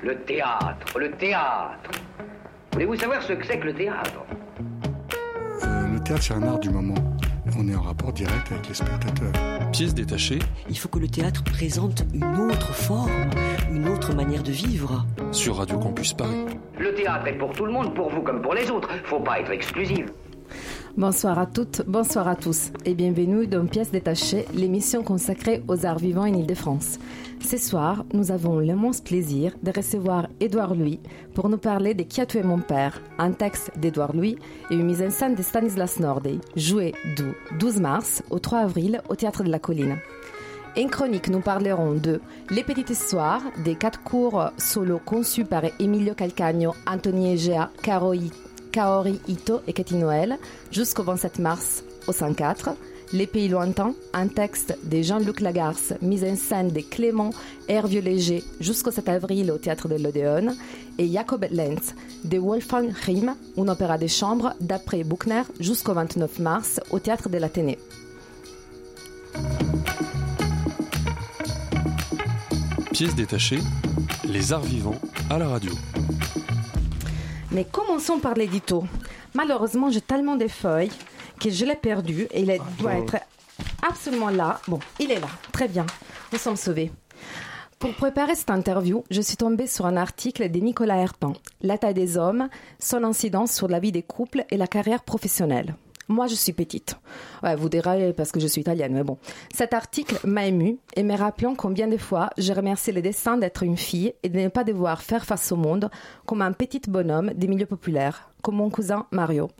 Le théâtre, le théâtre. Voulez-vous savoir ce que c'est que le théâtre? Euh, Le théâtre, c'est un art du moment. On est en rapport direct avec les spectateurs. Pièce détachée. Il faut que le théâtre présente une autre forme, une autre manière de vivre. Sur Radio Campus Paris. Le théâtre est pour tout le monde, pour vous comme pour les autres. Faut pas être exclusive. Bonsoir à toutes, bonsoir à tous et bienvenue dans Pièce détachée, l'émission consacrée aux arts vivants en Ile-de-France. Ce soir, nous avons l'immense plaisir de recevoir Édouard Louis pour nous parler de Qui a tué mon père, un texte d'Édouard Louis et une mise en scène de Stanislas Nordet, joué du 12 mars au 3 avril au Théâtre de la Colline. En chronique, nous parlerons de Les Petites Histoires, des quatre cours solo conçus par Emilio Calcagno, Anthony Egea, Kaori Ito et Cathy Noël, jusqu'au 27 mars au 104. Les pays lointains, un texte de Jean-Luc Lagarce, mise en scène de Clément Hervieux Léger jusqu'au 7 avril au théâtre de l'Odéon, et Jacob Lenz de Wolfgang Riem, une opéra de chambre d'après Buchner jusqu'au 29 mars au théâtre de l'Athénée. Pièce détachée, les arts vivants à la radio. Mais commençons par l'édito. Malheureusement, j'ai tellement de feuilles que je l'ai perdu et il doit être absolument là. Bon, il est là. Très bien. Nous sommes sauvés. Pour préparer cette interview, je suis tombée sur un article de Nicolas Herpin, La taille des hommes, son incidence sur la vie des couples et la carrière professionnelle. Moi, je suis petite. Vous direz parce que je suis italienne, mais bon. Cet article m'a ému et me rappelant combien de fois j'ai remercié le destin d'être une fille et de ne pas devoir faire face au monde comme un petit bonhomme des milieux populaires, comme mon cousin Mario.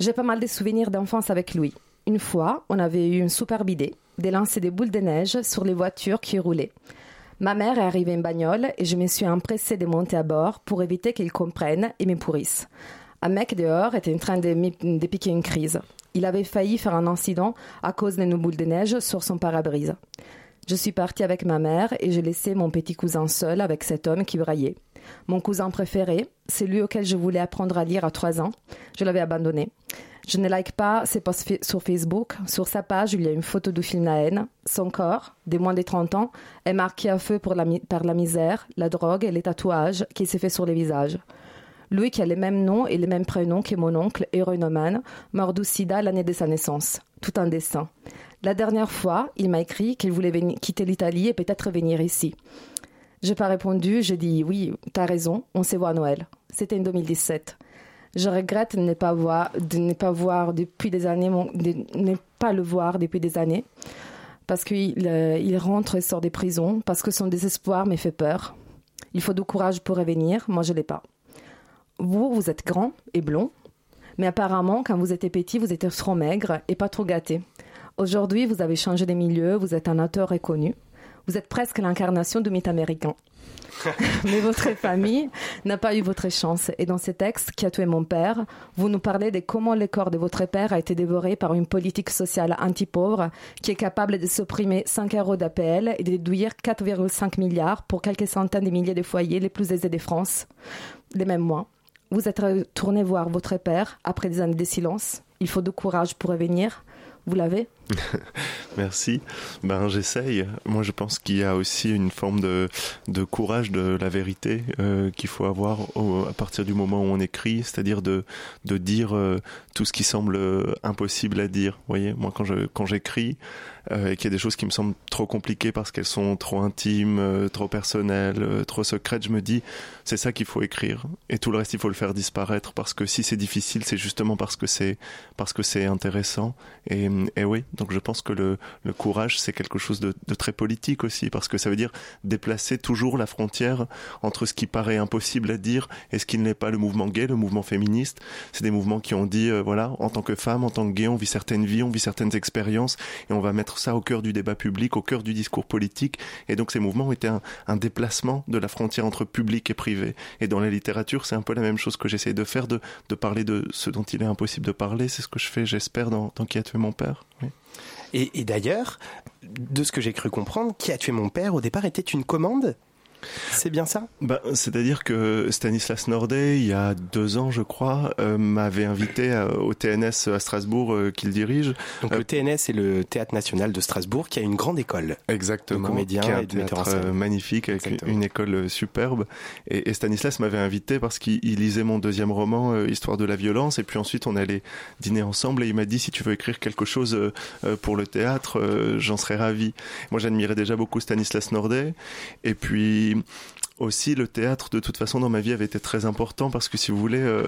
J'ai pas mal de souvenirs d'enfance avec lui. Une fois, on avait eu une superbe idée de lancer des boules de neige sur les voitures qui roulaient. Ma mère est arrivée en bagnole et je me suis empressée de monter à bord pour éviter qu'ils comprennent et me pourrissent. Un mec dehors était en train de, piquer une crise. Il avait failli faire un incident à cause d'une boule de neige sur son pare-brise. Je suis partie avec ma mère et j'ai laissé mon petit cousin seul avec cet homme qui braillait. Mon cousin préféré, celui auquel je voulais apprendre à lire à trois ans, je l'avais abandonné. Je ne like pas ses posts sur Facebook. Sur sa page, il y a une photo du film La. Son corps, des moins de 30 ans, est marqué à feu par la misère, la drogue et les tatouages qu'il s'est fait sur les visages. Louis qui a les mêmes noms et les mêmes prénoms que mon oncle, héroïnomane, mort du sida l'année de sa naissance. Tout un dessin. La dernière fois, il m'a écrit qu'il voulait quitter l'Italie et peut-être venir ici. J'ai pas répondu, j'ai dit oui, t'as raison, on s'est vu à Noël. C'était en 2017. Je regrette de ne pas voir, de ne pas voir depuis des années, de ne pas le voir depuis des années, parce qu'il euh, il rentre et sort des prisons, parce que son désespoir me fait peur. Il faut du courage pour revenir, moi je l'ai pas vous, vous êtes grand et blond, mais apparemment, quand vous étiez petit, vous étiez trop maigre et pas trop gâté. Aujourd'hui, vous avez changé de milieu, vous êtes un auteur reconnu. Vous êtes presque l'incarnation du mythe américain. Mais votre famille n'a pas eu votre chance. Et dans ce texte, Qui a tué mon père, vous nous parlez de comment le corps de votre père a été dévoré par une politique sociale anti-pauvre qui est capable de supprimer 5 euros d'APL et de déduire 4,5 milliards pour quelques centaines de milliers de foyers les plus aisés de France, les mêmes mois. Vous êtes retourné voir votre père après des années de silence. Il faut de courage pour revenir. Vous l'avez Merci. Ben j'essaye. Moi je pense qu'il y a aussi une forme de, de courage de la vérité euh, qu'il faut avoir à partir du moment où on écrit, c'est-à-dire de, de dire euh, tout ce qui semble impossible à dire. Vous voyez, moi quand je quand j'écris euh, et qu'il y a des choses qui me semblent trop compliquées parce qu'elles sont trop intimes, trop personnelles, trop secrètes, je me dis c'est ça qu'il faut écrire et tout le reste il faut le faire disparaître parce que si c'est difficile, c'est justement parce que c'est parce que c'est intéressant et, et oui donc je pense que le, courage, c'est quelque chose de, très politique aussi, parce que ça veut dire déplacer toujours la frontière entre ce qui paraît impossible à dire et ce qui ne l'est pas. Le mouvement gay, le mouvement féministe, c'est des mouvements qui ont dit, euh, voilà, en tant que femme, en tant que gay, on vit certaines vies, on vit certaines expériences, et on va mettre ça au cœur du débat public, au cœur du discours politique. Et donc ces mouvements ont été un, déplacement de la frontière entre public et privé. Et dans la littérature, c'est un peu la même chose que j'essaie de faire, de, de parler de ce dont il est impossible de parler. C'est ce que je fais, j'espère, dans, dans Qui a tué mon père. Et d'ailleurs, de ce que j'ai cru comprendre, Qui a tué mon père au départ était une commande C'est bien ça? Bah, C'est-à-dire que Stanislas Nordet, il y a deux ans, je crois, euh, m'avait invité au TNS à Strasbourg euh, qu'il dirige. Donc le TNS, c'est le Théâtre National de Strasbourg, qui a une grande école. Exactement. De comédiens et de metteurs en scène. magnifique, avec une école superbe. Et, et Stanislas m'avait invité parce qu'il lisait mon deuxième roman, Histoire de la violence, et puis ensuite on allait dîner ensemble, et il m'a dit, si tu veux écrire quelque chose pour le théâtre, j'en serais ravi. Moi, j'admirais déjà beaucoup Stanislas Nordet, et puis aussi le théâtre de toute façon dans ma vie avait été très important parce que si vous voulez euh,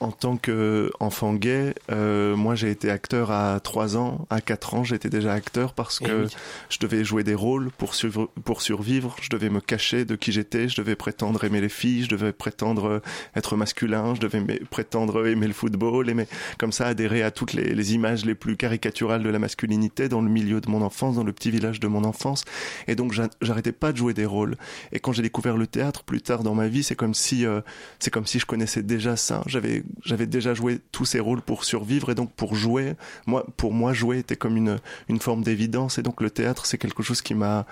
en tant qu'enfant gay, euh, moi j'ai été acteur à 3 ans, à 4 ans j'étais déjà acteur parce eh que je devais jouer des rôles pour, pour survivre, je devais me cacher de qui j'étais, je devais prétendre aimer les filles, je devais prétendre être masculin, je devais prétendre aimer le football, aimer comme ça adhérer à toutes les, les, images les plus caricaturales de la masculinité dans le milieu de mon enfance, dans le petit village de mon enfance. Et donc j'arrêtais pas de jouer des rôles. Et quand j'ai découvert le théâtre plus tard dans ma vie, c'est comme si euh, c'est comme si je connaissais déjà ça. J'avais j'avais déjà joué tous ces rôles pour survivre et donc pour jouer, moi, pour moi, jouer était comme une, une forme d'évidence et donc le théâtre, c'est quelque chose qui m'a,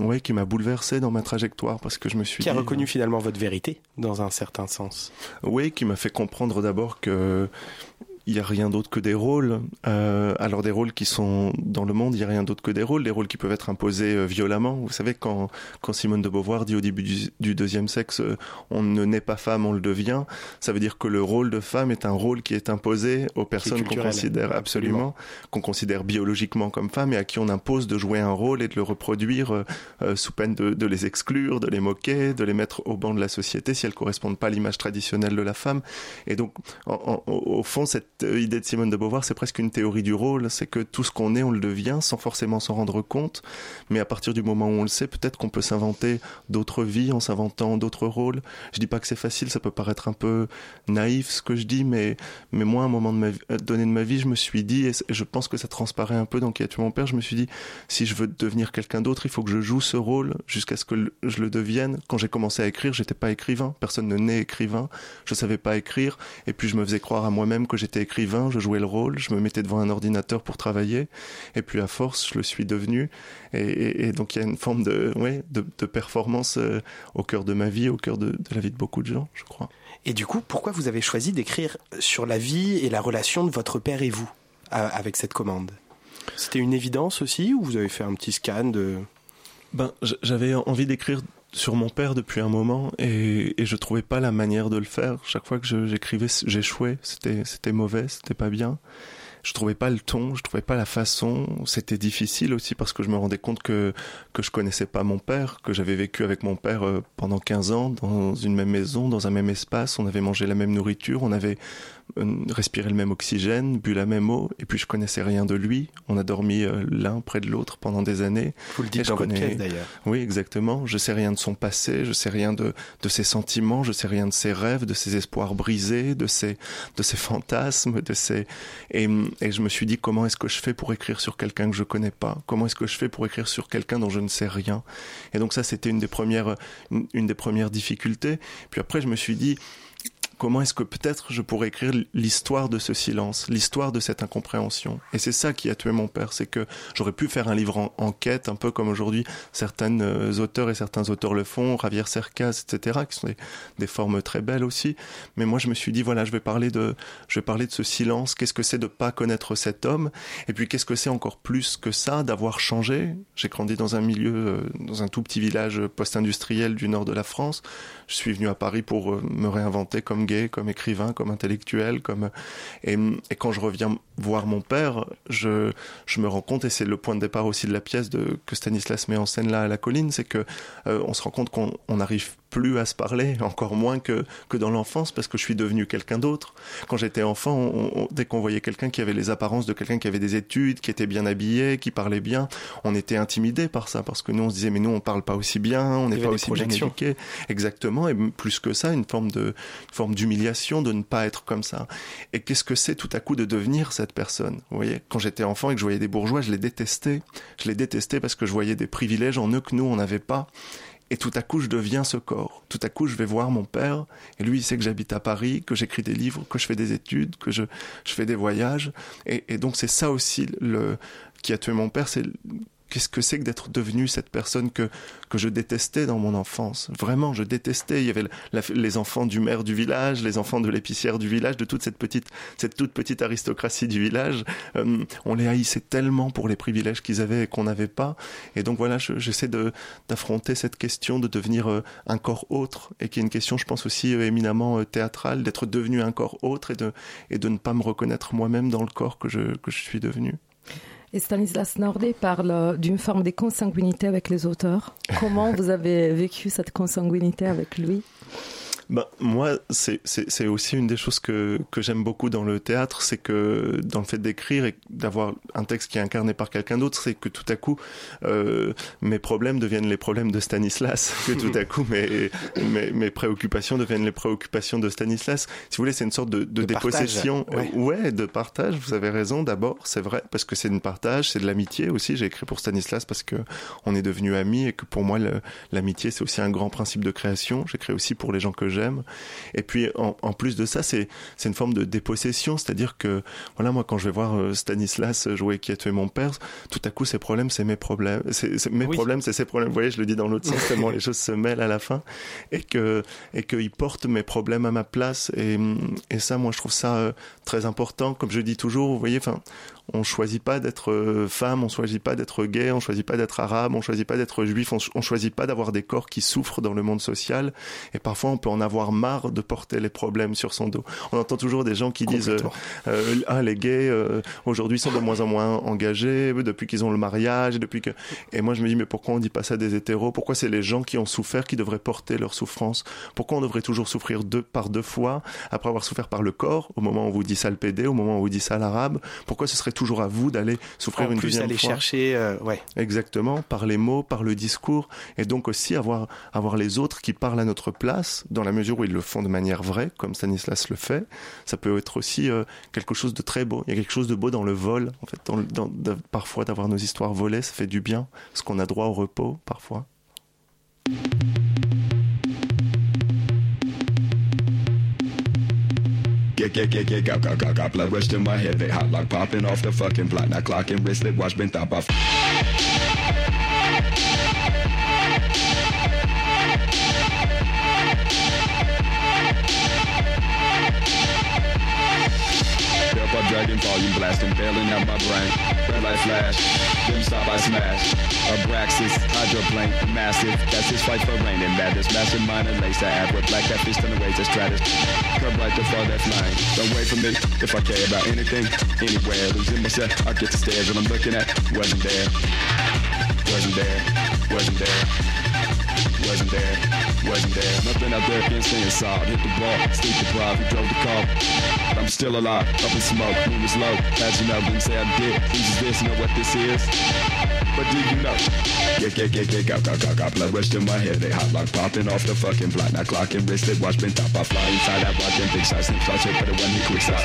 ouais, qui m'a bouleversé dans ma trajectoire parce que je me suis qui a reconnu finalement votre vérité dans un certain sens? Oui, qui m'a fait comprendre d'abord que il n'y a rien d'autre que des rôles. Euh, alors des rôles qui sont dans le monde, il n'y a rien d'autre que des rôles, des rôles qui peuvent être imposés euh, violemment. Vous savez, quand, quand Simone de Beauvoir dit au début du, deuxième sexe, euh, on ne naît pas femme, on le devient, ça veut dire que le rôle de femme est un rôle qui est imposé aux personnes qu'on considère absolument, qu'on considère biologiquement comme femmes et à qui on impose de jouer un rôle et de le reproduire sous peine de, de, les exclure, de les moquer, de les mettre au banc de la société si elles correspondent pas à l'image traditionnelle de la femme. Et donc, en, au fond, cette idée de Simone de Beauvoir, c'est presque une théorie du rôle, c'est que tout ce qu'on est, on le devient sans forcément s'en rendre compte, mais à partir du moment où on le sait, peut-être qu'on peut, s'inventer d'autres vies en s'inventant d'autres rôles. Je dis pas que c'est facile, ça peut paraître un peu naïf ce que je dis, mais, mais moi, à un moment euh, donné de ma vie, je me suis dit, et je pense que ça transparaît un peu dans Qui a tué mon père, je me suis dit, si je veux devenir quelqu'un d'autre, il faut que je joue ce rôle jusqu'à ce que je le devienne. Quand j'ai commencé à écrire, j'étais pas écrivain, personne ne naît écrivain, je savais pas écrire, et puis je me faisais croire à moi-même que j'étais écrivain, je jouais le rôle, je me mettais devant un ordinateur pour travailler, et puis à force, je le suis devenu. Et, donc il y a une forme de, ouais, de, performance euh, au cœur de ma vie, au cœur de, la vie de beaucoup de gens, je crois. Et du coup, pourquoi vous avez choisi d'écrire sur la vie et la relation de votre père et vous avec cette commande? C'était une évidence aussi, ou vous avez fait un petit scan de... Ben, j'avais envie d'écrire sur mon père depuis un moment et, je trouvais pas la manière de le faire. Chaque fois que j'écrivais, j'échouais. C'était, c'était mauvais, c'était pas bien. Je trouvais pas le ton, je trouvais pas la façon. C'était difficile aussi parce que je me rendais compte que que je connaissais pas mon père, que j'avais vécu avec mon père euh, pendant 15 ans dans une même maison, dans un même espace. On avait mangé la même nourriture, on avait euh, respirer le même oxygène, bu la même eau, et puis je connaissais rien de lui. On a dormi euh, l'un près de l'autre pendant des années. Vous le dites dans connais... d'ailleurs. Oui, exactement. Je sais rien de son passé, je sais rien de, de ses sentiments, je sais rien de ses rêves, de ses espoirs brisés, de ses, de ses fantasmes, de ses... Et, et je me suis dit, comment est-ce que je fais pour écrire sur quelqu'un que je connais pas? Comment est-ce que je fais pour écrire sur quelqu'un dont je ne sais rien? Et donc ça, c'était une des premières, une des premières difficultés. Puis après, je me suis dit, comment est-ce que peut-être je pourrais écrire l'histoire de ce silence, l'histoire de cette incompréhension. Et c'est ça qui a tué mon père, c'est que j'aurais pu faire un livre en enquête, un peu comme aujourd'hui certains euh, auteurs et certains auteurs le font, Javier Cercas, etc., qui sont des, formes très belles aussi. Mais moi, je me suis dit, voilà, je vais parler de, je vais parler de ce silence. Qu'est-ce que c'est de pas connaître cet homme? Et puis, qu'est-ce que c'est encore plus que ça d'avoir changé? J'ai grandi dans un milieu, euh, dans un tout petit village post-industriel du nord de la France. Je suis venu à Paris pour euh, me réinventer comme comme écrivain, comme intellectuel, comme et, quand je reviens voir mon père, je je me rends compte et c'est le point de départ aussi de la pièce de que Stanislas met en scène là à la colline, c'est que euh, on se rend compte qu'on n'arrive plus à se parler, encore moins que, que dans l'enfance, parce que je suis devenu quelqu'un d'autre. Quand j'étais enfant, dès qu'on voyait quelqu'un qui avait les apparences de quelqu'un qui avait des études, qui était bien habillé, qui parlait bien, on était intimidé par ça, parce que nous on se disait mais nous on parle pas aussi bien, on n'est pas aussi bien éduqué. Exactement, et plus que ça, une forme de une forme d'humiliation de ne pas être comme ça. Et qu'est-ce que c'est tout à coup de devenir cette personne? Vous voyez, quand j'étais enfant et que je voyais des bourgeois, je les détestais. Je les détestais parce que je voyais des privilèges en eux que nous on n'avait pas. Et tout à coup, je deviens ce corps. Tout à coup, je vais voir mon père, et lui, il sait que j'habite à Paris, que j'écris des livres, que je fais des études, que je, je fais des voyages. Et, donc, c'est ça aussi le, qui a tué mon père, c'est qu'est-ce que c'est que d'être devenu cette personne que, que je détestais dans mon enfance? Vraiment, je détestais. Il y avait les enfants du maire du village, les enfants de l'épicière du village, de toute cette petite, cette toute petite aristocratie du village. Euh, on les haïssait tellement pour les privilèges qu'ils avaient et qu'on n'avait pas. Et donc voilà, j'essaie d'affronter cette question de devenir euh, un corps autre et qui est une question, je pense aussi euh, éminemment théâtrale, d'être devenu un corps autre et de et de ne pas me reconnaître moi-même dans le corps que je que je suis devenu. Et Stanislas Nordet parle d'une forme de consanguinité avec les auteurs. Comment vous avez vécu cette consanguinité avec lui? Bah, moi, c'est aussi une des choses que, que j'aime beaucoup dans le théâtre, c'est que dans le fait d'écrire et d'avoir un texte qui est incarné par quelqu'un d'autre, c'est que tout à coup, euh, mes problèmes deviennent les problèmes de Stanislas, que tout à coup, mes, mes, mes, préoccupations deviennent les préoccupations de Stanislas. Si vous voulez, c'est une sorte de, de, dépossession. ouais. ouais. de partage, vous avez raison, d'abord, c'est vrai, parce que c'est une partage, c'est de l'amitié aussi. J'ai écrit pour Stanislas parce que on est devenus amis et que pour moi, l'amitié, c'est aussi un grand principe de création. J'écris aussi pour les gens que j'aime. Et puis en, en plus de ça, c'est c'est une forme de dépossession, c'est-à-dire que voilà, moi quand je vais voir euh, Stanislas jouer qui a tué mon père, tout à coup ses problèmes c'est mes problèmes, c'est mes problèmes c'est ses problèmes. Vous voyez, je le dis dans l'autre sens tellement les choses se mêlent à la fin. Et que et qu'il porte mes problèmes à ma place. Et et ça, moi je trouve ça euh, très important. Comme je dis toujours, vous voyez, enfin on choisit pas d'être euh, femme, on choisit pas d'être gay, on choisit pas d'être arabe, on choisit pas d'être juif, on, on choisit pas d'avoir des corps qui souffrent dans le monde social. Et parfois, on peut en avoir marre de porter les problèmes sur son dos. On entend toujours des gens qui disent euh, euh, ah les gays euh, aujourd'hui sont de moins en moins engagés depuis qu'ils ont le mariage, depuis que. Et moi, je me dis mais pourquoi on dit pas ça des hétéros? Pourquoi c'est les gens qui ont souffert qui devraient porter leur souffrance? Pourquoi on devrait toujours souffrir deux par deux fois après avoir souffert par le corps au moment où on vous dit ça le PD, au moment où on vous dit ça l'arabe? Pourquoi ce serait toujours à vous d'aller souffrir en une plus deuxième aller fois. chercher, euh, ouais. Exactement, par les mots, par le discours, et donc aussi avoir avoir les autres qui parlent à notre place, dans la mesure où ils le font de manière vraie, comme Stanislas le fait. Ça peut être aussi euh, quelque chose de très beau. Il y a quelque chose de beau dans le vol, en fait, dans, le- dans- de- parfois d'avoir nos histoires volées, ça fait du bien, parce qu'on a droit au repos parfois. Get, get, get, get, got, got, got, got blood rush to my head. They hot like popping off the fucking block. Now clocking wristlet, watch been top off. Dragon volume blasting, bailing out my brain. Red light flash, then stop, I smash. Abraxas, hydroplane, massive. That's his fight for rain and madness. And lace ad with black cat fist on the of stratus. Come right to fall that flying. Don't wait for me if I care about anything, anywhere. Losing myself, I get the stairs what I'm looking at. Wasn't there, wasn't there, wasn't there. Wasn't there, wasn't there. Nothing out there can stay inside. Hit the ball, sleep deprived, who drove the car. Still alive, up in smoke, moon is low. As you know, didn't say I did. Is this? Know what this is? But do you know? Get, get, get, get, got, got, got, got. Blood rush in my head. They hot like popping off the fucking block. Now clocking wristed, watch been top. I fly inside that watch and big shots. Snip shots, hit for the one quick shot.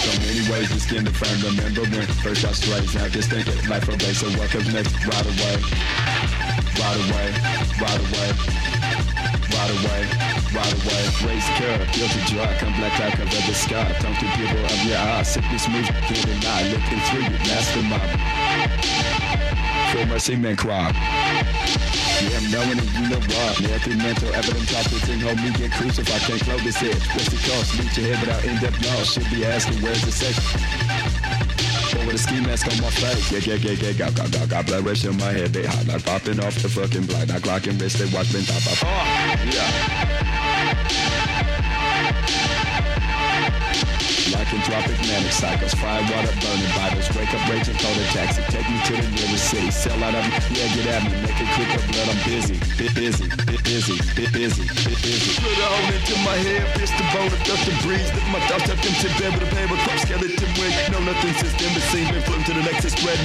So many ways to skin the frame. Remember when first shot straight. Now just think it. Life away, so what comes next? Right away. Right away. Right away. Right away, away. Raise the curve, guilty dry, come black cloud cover the sky. Talk to people of your eyes, sickness moves, can't deny. Looking through you, mastermind. For mercy, man, cry. Yeah, I'm knowing it, you know why. Method, mental, evidence, operating, hold me, get crucified, can't close this head. What's the cost? Meet your head without in-depth knowledge. Should be asking, where's the sex? Or with a ski mask on my face. Yeah, yeah, yeah, yeah, got, got, got, got blood rush in my head. They hot like popping off the fucking block. Now clocking wrist, they watch me top off. Oh, yeah. Like entropic manic cycles, fire water burning vitals, wake up raging cold attacks, and take me to the nearest city. Sell out of me, yeah, get at me, make it quick up blood, I'm busy, bit busy, bit busy, bit busy, bit busy. Put a hole into my head, pierce the bone, dust the breeze, lift my thoughts, tucked into bed with a paper cup, skeleton wig, no nothing since then, but seen, been floating to the next. But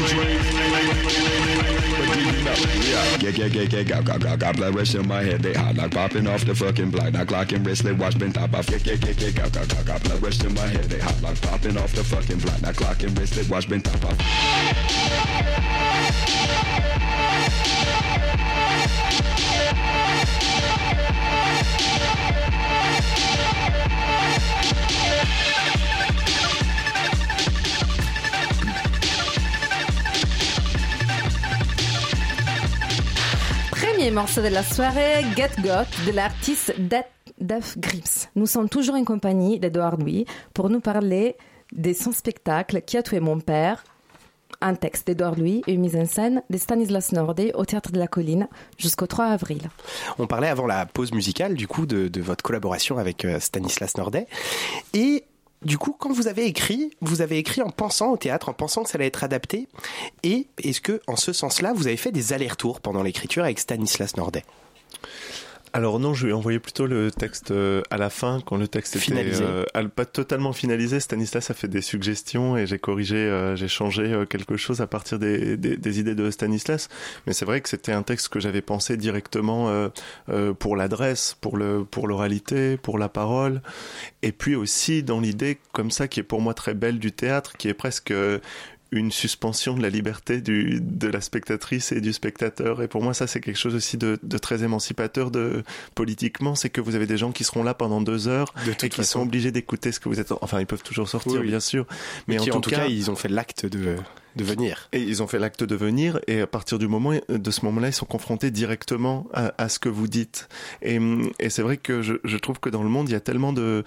do you know? Yeah, yeah, yeah, yeah, yeah, got, got, got, got blood rush in my head, they hot like popping off the fucking block, now clocking wristlet, watch been top off, yeah, yeah, yeah, yeah, got, got, got, got blood rush in my head, they hot off the fucking block. Clock and watch. Premier morceau de la soirée, Get Got de l'artiste Dat Def Grips. Nous sommes toujours en compagnie d'Edouard Louis pour nous parler de son spectacle Qui a tué mon père? Un texte d'Edouard Louis et une mise en scène de Stanislas Nordet au Théâtre de la Colline jusqu'au 3 avril. On parlait avant la pause musicale du coup de, de votre collaboration avec euh, Stanislas Nordet et du coup, quand vous avez écrit, vous avez écrit en pensant au théâtre, en pensant que ça allait être adapté. Et est-ce que, en ce sens-là, vous avez fait des allers-retours pendant l'écriture avec Stanislas Nordet? Alors non, je lui ai envoyé plutôt le texte euh, à la fin, quand le texte était Finalisé. euh, pas totalement finalisé. Stanislas a fait des suggestions et j'ai corrigé, euh, j'ai changé euh, quelque chose à partir des, des, des idées de Stanislas. Mais c'est vrai que c'était un texte que j'avais pensé directement euh, euh, pour l'adresse, pour le pour l'oralité, pour la parole, et puis aussi dans l'idée comme ça qui est pour moi très belle du théâtre, qui est presque euh, une suspension de la liberté du, de la spectatrice et du spectateur. Et pour moi, ça, c'est quelque chose aussi de, de très émancipateur de, politiquement. C'est que vous avez des gens qui seront là pendant deux heures De et qui façon. sont obligés d'écouter ce que vous êtes. Enfin, ils peuvent toujours sortir, Oui, oui. bien sûr. Mais, qui, en, tout, cas, ils ont fait l'acte de, de venir. et ils ont fait l'acte de venir, et à partir du moment de ce moment-là, ils sont confrontés directement à, ce que vous dites. Et, c'est vrai que je, trouve que dans le monde, il y a tellement de,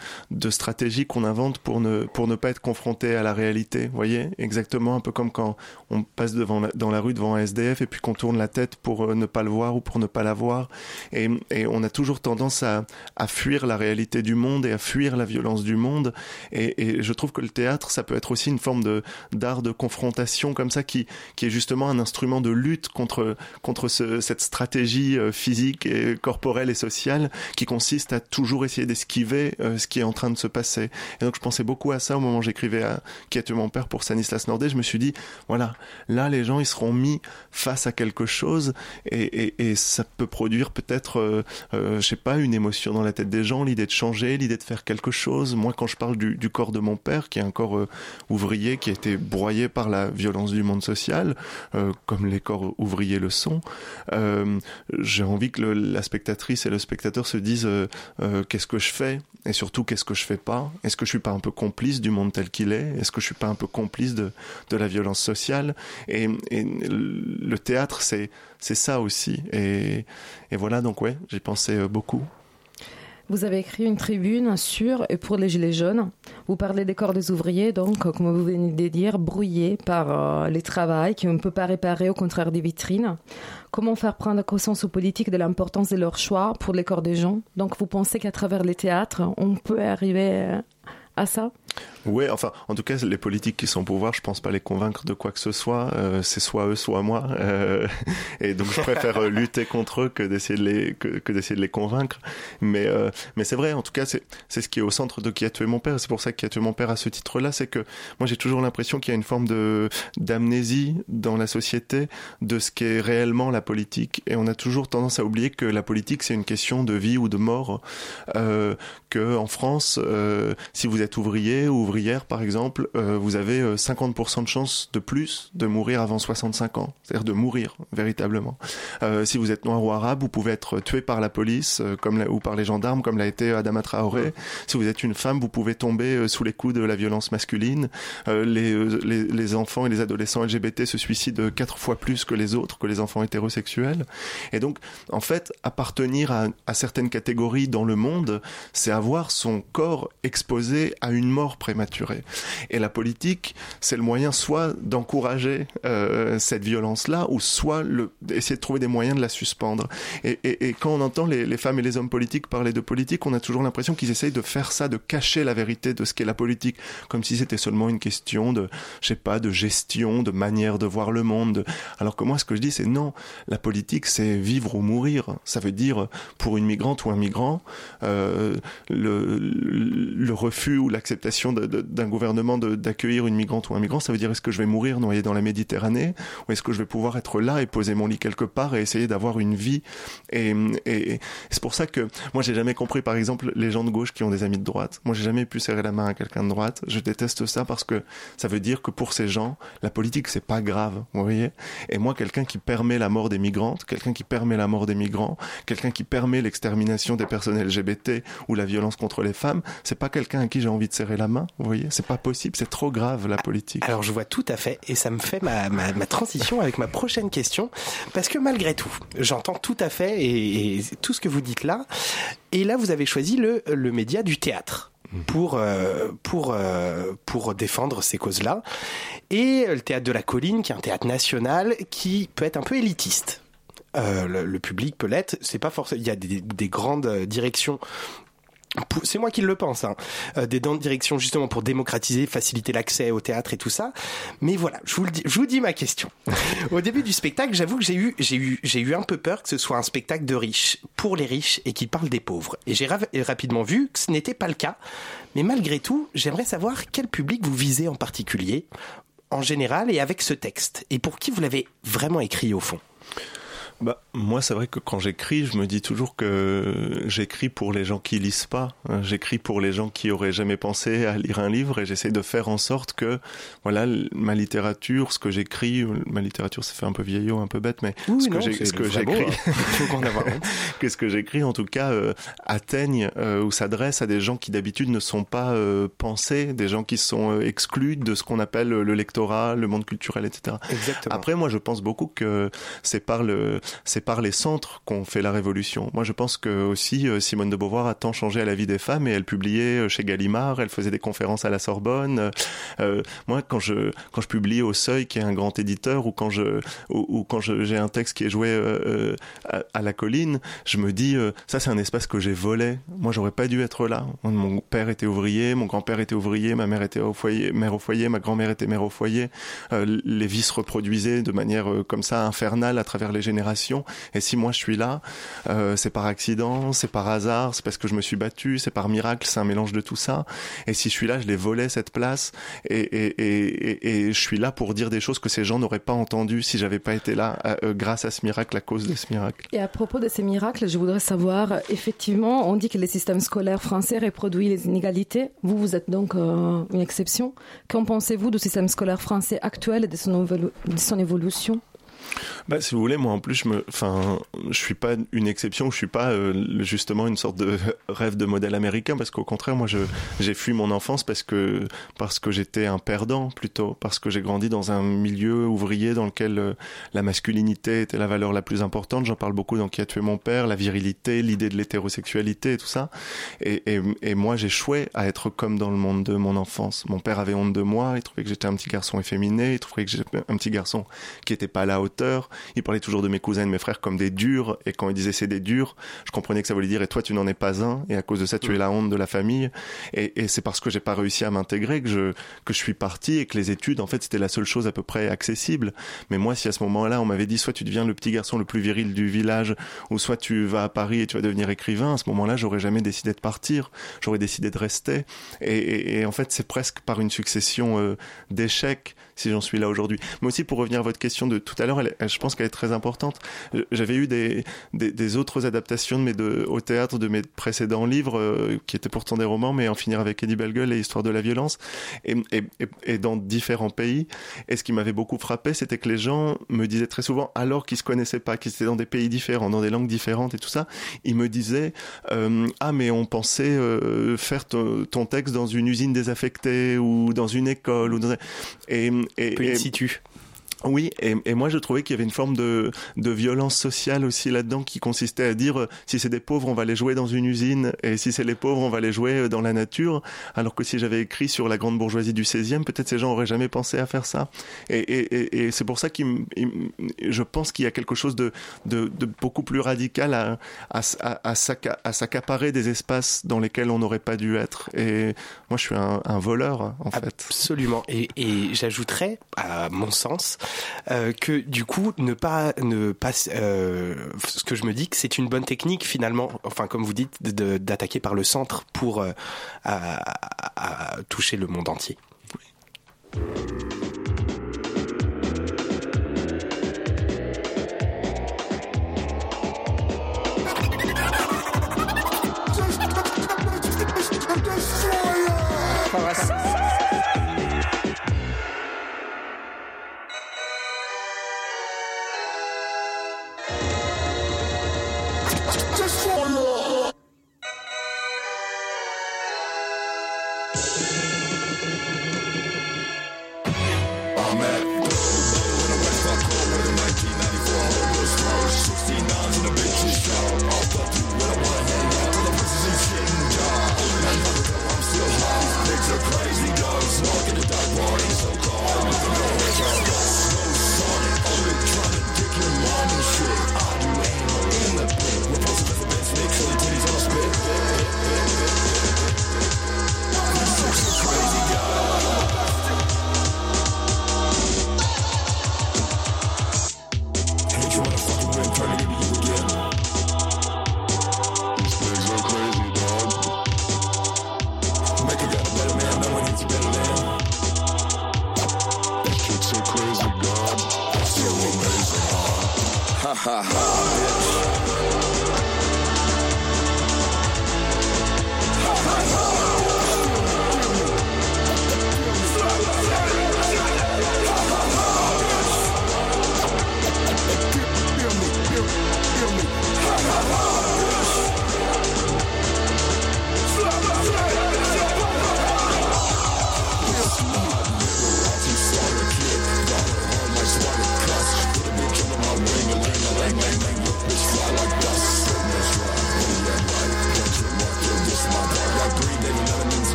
stratégies qu'on invente pour ne pas être confronté à la réalité. Vous voyez, exactement un peu comme quand on passe devant dans la rue devant un SDF et puis qu'on tourne la tête pour euh, ne pas le voir ou pour ne pas la voir. Et, on a toujours tendance à, fuir la réalité du monde et à fuir la violence du monde. Et, je trouve que le théâtre, ça peut être aussi une forme d'art de confrontation comme ça qui qui est justement un instrument de lutte contre contre ce, cette stratégie euh, physique et corporelle et sociale qui consiste à toujours essayer d'esquiver euh, ce qui est en train de se passer. Et donc je pensais beaucoup à ça au moment où j'écrivais à Qui a tué mon père pour Stanislas Nordet. Je me suis dit voilà, là les gens ils seront mis face à quelque chose et, et, ça peut produire peut-être euh, euh, je sais pas une émotion dans la tête des gens, l'idée de changer, l'idée de faire quelque chose. Moi quand je parle du, du corps de mon père qui est un corps euh, ouvrier qui a été broyé par la violence du monde social, euh, comme les corps ouvriers le sont, euh, j'ai envie que la spectatrice et le spectateur se disent euh, qu'est-ce que je fais? Et surtout qu'est-ce que je fais pas? Est-ce que je suis pas un peu complice du monde tel qu'il est? Est-ce que je suis pas un peu complice de, de la violence sociale? Et, le théâtre c'est c'est ça aussi et, et voilà donc ouais pensé euh, beaucoup. Vous avez écrit une tribune sur et pour les Gilets jaunes. Vous parlez des corps des ouvriers, donc, comme vous venez de dire, brouillés par euh, les travails qu'on ne peut pas réparer au contraire des vitrines. Comment faire prendre conscience aux politiques de l'importance de leurs choix pour les corps des gens? Donc, vous pensez qu'à travers les théâtres, on peut arriver euh, à ça? Ouais, enfin, en tout cas, les politiques qui sont au pouvoir, je pense pas les convaincre de quoi que ce soit. Euh, c'est soit eux, soit moi. Euh, et donc, je préfère euh, lutter contre eux que d'essayer de les que, d'essayer de les convaincre. Mais euh, mais c'est vrai. En tout cas, c'est c'est ce qui est au centre de qui a tué mon père. C'est pour ça que qui a tué mon père à ce titre-là, c'est que moi j'ai toujours l'impression qu'il y a une forme de d'amnésie dans la société de ce qu'est réellement la politique. Et on a toujours tendance à oublier que la politique c'est une question de vie ou de mort. Euh, que en France, euh, si vous êtes ouvrier ou ouvrière par exemple, euh, vous avez euh, 50% de chances de plus de mourir avant 65 ans, c'est-à-dire de mourir véritablement. Euh, si vous êtes noir ou arabe, vous pouvez être tué par la police euh, comme ou par les gendarmes, comme l'a été Adama Traoré. Si vous êtes une femme, vous pouvez tomber euh, sous les coups de la violence masculine. Euh, les, euh, les, les enfants et les adolescents LGBT se suicident quatre fois plus que les autres, que les enfants hétérosexuels. Et donc, en fait, appartenir à certaines catégories dans le monde, c'est avoir son corps exposé à une mort prématurée. Et la politique, c'est le moyen soit d'encourager euh, cette violence-là, ou soit le, essayer de trouver des moyens de la suspendre. Et, et, quand on entend les, femmes et les hommes politiques parler de politique, on a toujours l'impression qu'ils essayent de faire ça, de cacher la vérité de ce qu'est la politique, comme si c'était seulement une question de, je sais pas, de gestion, de manière de voir le monde. de- Alors que moi, ce que je dis, c'est non, la politique, c'est vivre ou mourir. Ça veut dire, pour une migrante ou un migrant, euh, le refus ou l'acceptation d'un gouvernement d'accueillir une migrante ou un migrant, ça veut dire est-ce que je vais mourir noyé dans la Méditerranée ou est-ce que je vais pouvoir être là et poser mon lit quelque part et essayer d'avoir une vie et c'est pour ça que moi j'ai jamais compris par exemple les gens de gauche qui ont des amis de droite. Moi j'ai jamais pu serrer la main à quelqu'un de droite. Je déteste ça parce que ça veut dire que pour ces gens la politique c'est pas grave, vous voyez. Et moi quelqu'un qui permet la mort des migrantes, quelqu'un qui permet la mort des migrants, quelqu'un qui permet l'extermination des personnes LGBT ou la violence contre les femmes, c'est pas quelqu'un à qui j'ai envie de serrer la main. Vous voyez, c'est pas possible, c'est trop grave la politique. Alors je vois tout à fait, et ça me fait ma, transition avec ma prochaine question, parce que malgré tout, j'entends tout à fait et, tout ce que vous dites là, et là vous avez choisi le, média du théâtre pour euh, euh, pour défendre ces causes-là et le théâtre de la colline qui est un théâtre national qui peut être un peu élitiste. Euh, le, public peut l'être, c'est pas forcément il y a des, des grandes directions c'est moi qui le pense, hein, euh, des dents de direction justement pour démocratiser, faciliter l'accès au théâtre et tout ça. Mais voilà, je vous le dis, je vous dis ma question. Au début du spectacle, j'avoue que j'ai eu, j'ai eu, j'ai eu un peu peur que ce soit un spectacle de riches pour les riches et qui parle des pauvres. Et j'ai ra- rapidement vu que ce n'était pas le cas. Mais malgré tout, j'aimerais savoir quel public vous visez en particulier, en général et avec ce texte, et pour qui vous l'avez vraiment écrit au fond? Bah, moi, c'est vrai que quand j'écris, je me dis toujours que j'écris pour les gens qui lisent pas. hein. J'écris pour les gens qui auraient jamais pensé à lire un livre et j'essaie de faire en sorte que, voilà, ma littérature, ce que j'écris, ma littérature, ça fait un peu vieillot, un peu bête, mais Oui, ce que non, ce j'écris, hein. Honte. que ce que j'écris, en tout cas, euh, atteigne euh, ou s'adresse à des gens qui d'habitude ne sont pas euh, pensés, des gens qui sont euh, exclus de ce qu'on appelle le lectorat, le monde culturel, etc. Exactement. Après, moi, je pense beaucoup que c'est par le, c'est par les centres qu'on fait la révolution. Moi, je pense que aussi euh, Simone de Beauvoir a tant changé à la vie des femmes et elle publiait euh, chez Gallimard, elle faisait des conférences à la Sorbonne. Euh, moi, quand je quand je publie au Seuil, qui est un grand éditeur, ou quand je ou, quand j'ai un texte qui est joué à, la colline, je me dis ça, c'est un espace que j'ai volé. Moi, j'aurais pas dû être là. Mon père était ouvrier, mon grand-père était ouvrier, ma mère était au foyer, mère au foyer, ma grand-mère était mère au foyer. Les vies se reproduisaient de manière comme ça infernale à travers les générations. Et si moi je suis là, euh, c'est par accident, c'est par hasard, c'est parce que je me suis battu, c'est par miracle, c'est un mélange de tout ça. Et si je suis là, je l'ai volé cette place et, et, et, et, je suis là pour dire des choses que ces gens n'auraient pas entendues si j'avais pas été là euh, euh, grâce à ce miracle, à cause de ce miracle. Et à propos de ces miracles, je voudrais savoir, effectivement, on dit que le système scolaire français reproduit les inégalités. Vous, vous êtes donc une exception. Qu'en pensez-vous du système scolaire français actuel et de son évolution? Bah, si vous voulez, moi en plus, je me, enfin, je suis pas une exception, je suis pas euh, justement une sorte de rêve de modèle américain, parce qu'au contraire, moi, je, j'ai fui mon enfance parce que parce que j'étais un perdant plutôt, parce que j'ai grandi dans un milieu ouvrier dans lequel euh, la masculinité était la valeur la plus importante. J'en parle beaucoup dans Qui a tué mon père, la virilité, l'idée de l'hétérosexualité et tout ça. Et, et, et moi, j'échouais à être comme dans le monde de mon enfance. Mon père avait honte de moi, il trouvait que j'étais un petit garçon efféminé, il trouvait que j'étais un petit garçon qui était pas à la hauteur. Il parlait toujours de mes cousins et de mes frères comme des durs, et quand il disait c'est des durs, je comprenais que ça voulait dire et toi tu n'en es pas un, et à cause de ça tu es la honte de la famille. Et, et c'est parce que j'ai pas réussi à m'intégrer que je que je suis parti et que les études en fait c'était la seule chose à peu près accessible. Mais moi si à ce moment-là on m'avait dit soit tu deviens le petit garçon le plus viril du village, ou soit tu vas à Paris et tu vas devenir écrivain, à ce moment-là j'aurais jamais décidé de partir, j'aurais décidé de rester. Et, et- et en fait c'est presque par une succession euh, d'échecs si j'en suis là aujourd'hui. Mais aussi pour revenir à votre question de tout à l'heure, je pense qu'elle est très importante. J'avais eu des, des, des autres adaptations de mes de, au théâtre de mes précédents livres, euh, qui étaient pourtant des romans, mais en finir avec Eddie Bellegueule et Histoire de la violence, et, et, et, dans différents pays. Et ce qui m'avait beaucoup frappé, c'était que les gens me disaient très souvent, alors qu'ils se connaissaient pas, qu'ils étaient dans des pays différents, dans des langues différentes et tout ça, ils me disaient, euh, ah mais on pensait euh, faire ton, texte dans une usine désaffectée ou dans une école ou dans et, et, peu in situ. Oui, et, moi je trouvais qu'il y avait une forme de, violence sociale aussi là-dedans qui consistait à dire euh, si c'est des pauvres on va les jouer dans une usine et si c'est les pauvres on va les jouer euh, dans la nature. Alors que si j'avais écrit sur la grande bourgeoisie du 16e peut-être ces gens auraient jamais pensé à faire ça. Et, c'est pour ça que je pense qu'il y a quelque chose de, beaucoup plus radical à, à, à, à, s'acca- à s'accaparer des espaces dans lesquels on n'aurait pas dû être. Et moi je suis un, voleur en fait. Absolument. Et j'ajouterais, à mon sens, euh, que du coup, ne pas, ne pas, euh, ce que je me dis, que c'est une bonne technique finalement, enfin comme vous dites, d'attaquer par le centre pour euh, toucher le monde entier.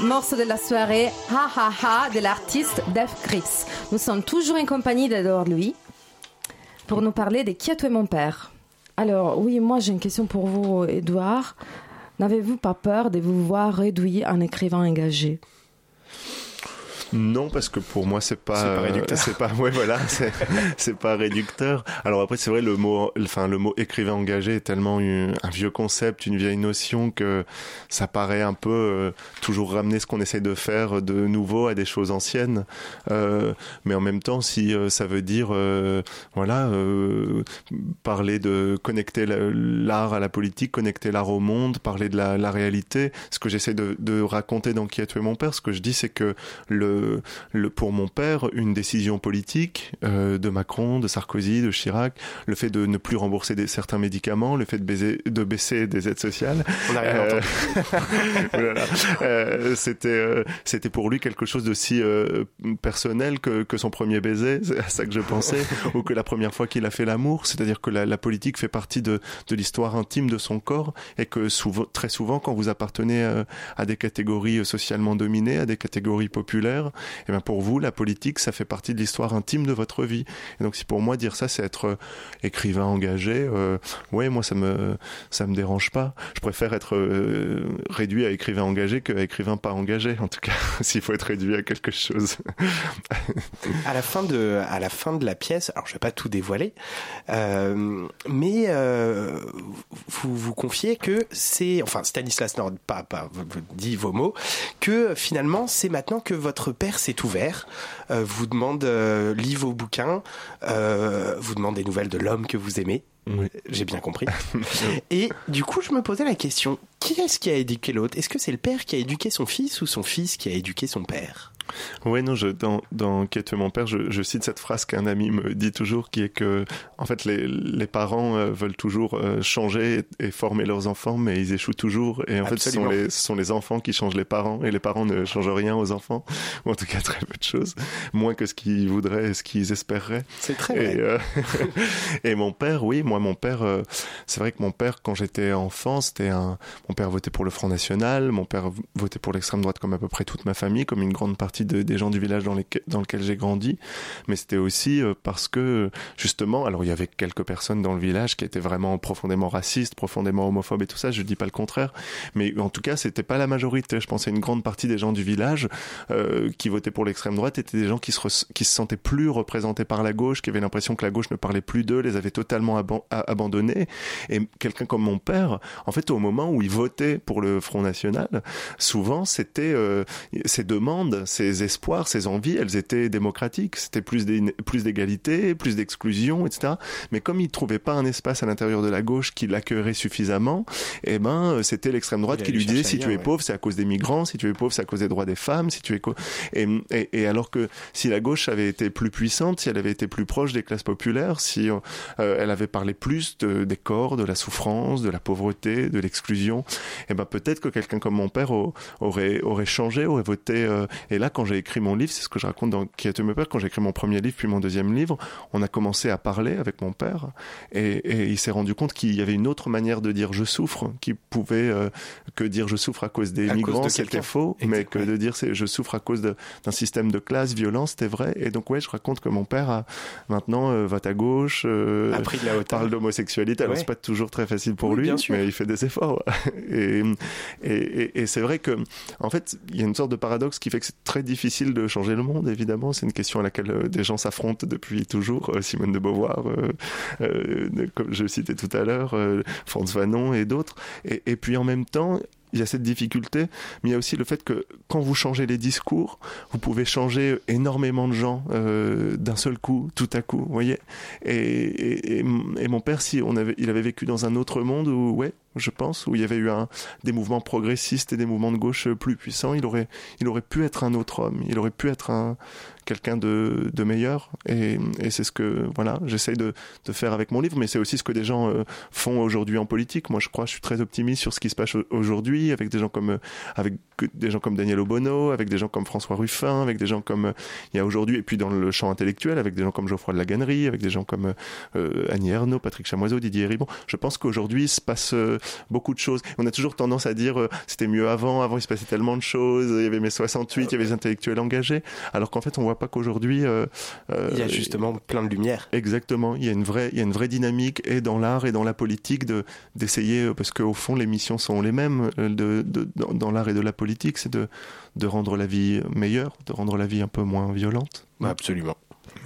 Morceau de la soirée, Ha Ha Ha, de l'artiste Def Grips. Nous sommes toujours en compagnie d'Edouard Louis pour nous parler de Qui a tué mon père? Alors, oui, moi j'ai une question pour vous, Edouard. N'avez-vous pas peur de vous voir réduit en écrivain engagé? Non, parce que pour moi, c'est pas, C'est pas réducteur. c'est pas, ouais, voilà, c'est, c'est pas réducteur. Alors après, c'est vrai, le mot, enfin, le mot écrivain engagé est tellement une- un vieux concept, une vieille notion que ça paraît un peu euh, toujours ramener ce qu'on essaye de faire de nouveau à des choses anciennes. Euh, mais en même temps, si euh, ça veut dire, euh, voilà, euh, parler de connecter la- l'art à la politique, connecter l'art au monde, parler de la, la réalité, ce que j'essaie de, de raconter dans Qui a tué mon père, ce que je dis, c'est que le, le, pour mon père, une décision politique euh, de Macron, de Sarkozy, de Chirac, le fait de ne plus rembourser des, certains médicaments, le fait de, baiser, de baisser des aides sociales, On n'a rien euh, voilà. Euh, c'était euh, c'était pour lui quelque chose d'aussi personnel que, que son premier baiser, c'est à ça que je pensais, ou que la première fois qu'il a fait l'amour, c'est-à-dire que la, la politique fait partie de, de l'histoire intime de son corps et que souvent, très souvent quand vous appartenez à des catégories socialement dominées, à des catégories populaires, et bien pour vous la politique ça fait partie de l'histoire intime de votre vie. Et donc si pour moi dire ça c'est être euh, écrivain engagé, euh, ouais moi ça me ça me dérange pas. Je préfère être euh, réduit à écrivain engagé qu'à écrivain pas engagé, en tout cas, s'il faut être réduit à quelque chose. à la fin de à la fin de la pièce, alors je vais pas tout dévoiler, euh, mais euh, vous vous confiez que c'est enfin Stanislas Nord pas pas dit vos mots que finalement c'est maintenant que votre père s'est ouvert, euh, vous demande euh, lit vos bouquins, euh, vous demande des nouvelles de l'homme que vous aimez. Oui. J'ai bien compris. Et du coup, je me posais la question qui est-ce qui a éduqué l'autre? Est-ce que c'est le père qui a éduqué son fils ou son fils qui a éduqué son père? Ouais, non, je, dans, dans Qui mon père, je, je cite cette phrase qu'un ami me dit toujours, qui est que, en fait, les, les parents euh, veulent toujours euh, changer et, et former leurs enfants, mais ils échouent toujours. Et en fait, ce sont, les, ce sont les enfants qui changent les parents, et les parents ne changent rien aux enfants, ou en tout cas très peu de choses, moins que ce qu'ils voudraient et ce qu'ils espéreraient. C'est très vrai. Et, euh, et mon père, oui, moi, mon père, c'est vrai que mon père, quand j'étais enfant, c'était un. Mon père votait pour le Front National, mon père votait pour l'extrême droite, comme à peu près toute ma famille, comme une grande partie de- des gens du village dans, lequel j'ai grandi. Mais c'était aussi euh, parce que, justement, alors il y avait quelques personnes dans le village qui étaient vraiment profondément racistes, profondément homophobes et tout ça, je dis pas le contraire. Mais en tout cas, c'était pas la majorité. Je pensais une grande partie des gens du village euh, qui votaient pour l'extrême droite étaient des gens qui se, sentaient plus représentés par la gauche, qui avaient l'impression que la gauche ne parlait plus d'eux, les avait totalement abandonnés. Et quelqu'un comme mon père, en fait, au moment où il votait pour le Front National, souvent, c'était euh, ses demandes, ses espoirs, ses envies, elles étaient démocratiques. C'était plus d'é- plus d'égalité, plus d'exclusion, etc. Mais comme il trouvait pas un espace à l'intérieur de la gauche qui l'accueillerait suffisamment, eh ben, euh, c'était l'extrême droite qui lui disait si tu es ouais. pauvre, c'est à cause des migrants, si tu es pauvre, c'est à cause des droits des femmes, si tu es et, et, et alors que si la gauche avait été plus puissante, si elle avait été plus proche des classes populaires, si euh, elle avait parlé plus de, des corps, de la souffrance, de la pauvreté, de l'exclusion, et ben peut-être que quelqu'un comme mon père au- aurait aurait changé, aurait voté. euh, et là, quand j'ai écrit mon livre, c'est ce que je raconte dans Qui a tué mon père. Quand j'ai écrit mon premier livre puis mon deuxième livre, on a commencé à parler avec mon père, et, et il s'est rendu compte qu'il y avait une autre manière de dire je souffre, qui pouvait euh, que dire je souffre à cause des À cause migrants, de c'était faux, mais que de dire c'est je souffre à cause de- d'un système de classe violent, c'était vrai. Et donc ouais, je raconte que mon père a maintenant euh, vote à gauche, euh, A pris de la parle d'homosexualité. Alors Ouais. c'est pas toujours très facile pour Oui, lui, bien sûr. mais il fait des efforts. et et, et, et c'est vrai que en fait, il y a une sorte de paradoxe qui fait que c'est très difficile de changer le monde. Évidemment, c'est une question à laquelle euh, des gens s'affrontent depuis toujours. Euh, Simone de Beauvoir, euh, comme je citais tout à l'heure, Franz Fanon et d'autres. Et, puis en même temps, il y a cette difficulté, mais il y a aussi le fait que quand vous changez les discours, vous pouvez changer énormément de gens d'un seul coup, tout à coup, vous voyez. Et, mon père, si avait, il avait vécu dans un autre monde où, ouais, je pense, où il y avait eu des mouvements progressistes et des mouvements de gauche plus puissants, il aurait pu être un autre homme, il aurait pu être un quelqu'un de, de meilleur. Et, et c'est ce que, voilà, j'essaye de, de faire avec mon livre, mais c'est aussi ce que des gens euh, font aujourd'hui en politique. Moi, je crois, je suis très optimiste sur ce qui se passe au- aujourd'hui, avec des gens comme, euh, avec des gens comme Daniel Obono, avec des gens comme François Ruffin, avec des gens comme euh, il y a aujourd'hui, et puis dans le champ intellectuel, avec des gens comme Geoffroy de la Gannerie, avec des gens comme euh, Annie Ernaux, Patrick Chamoiseau, Didier Ribon. Je pense qu'aujourd'hui, il se passe, beaucoup de choses. On a toujours tendance à dire c'était mieux avant, avant il se passait tellement de choses, il y avait mes 68, il y avait les intellectuels engagés, alors qu'en fait on voit pas qu'aujourd'hui euh, euh, Il y a justement plein de lumière. Exactement, il y a une vraie, il y a une vraie dynamique et dans l'art et dans la politique de d'essayer euh, parce qu'au fond les missions sont les mêmes de, de- dans, dans l'art et de la politique, c'est de de rendre la vie meilleure, de rendre la vie un peu moins violente. Absolument.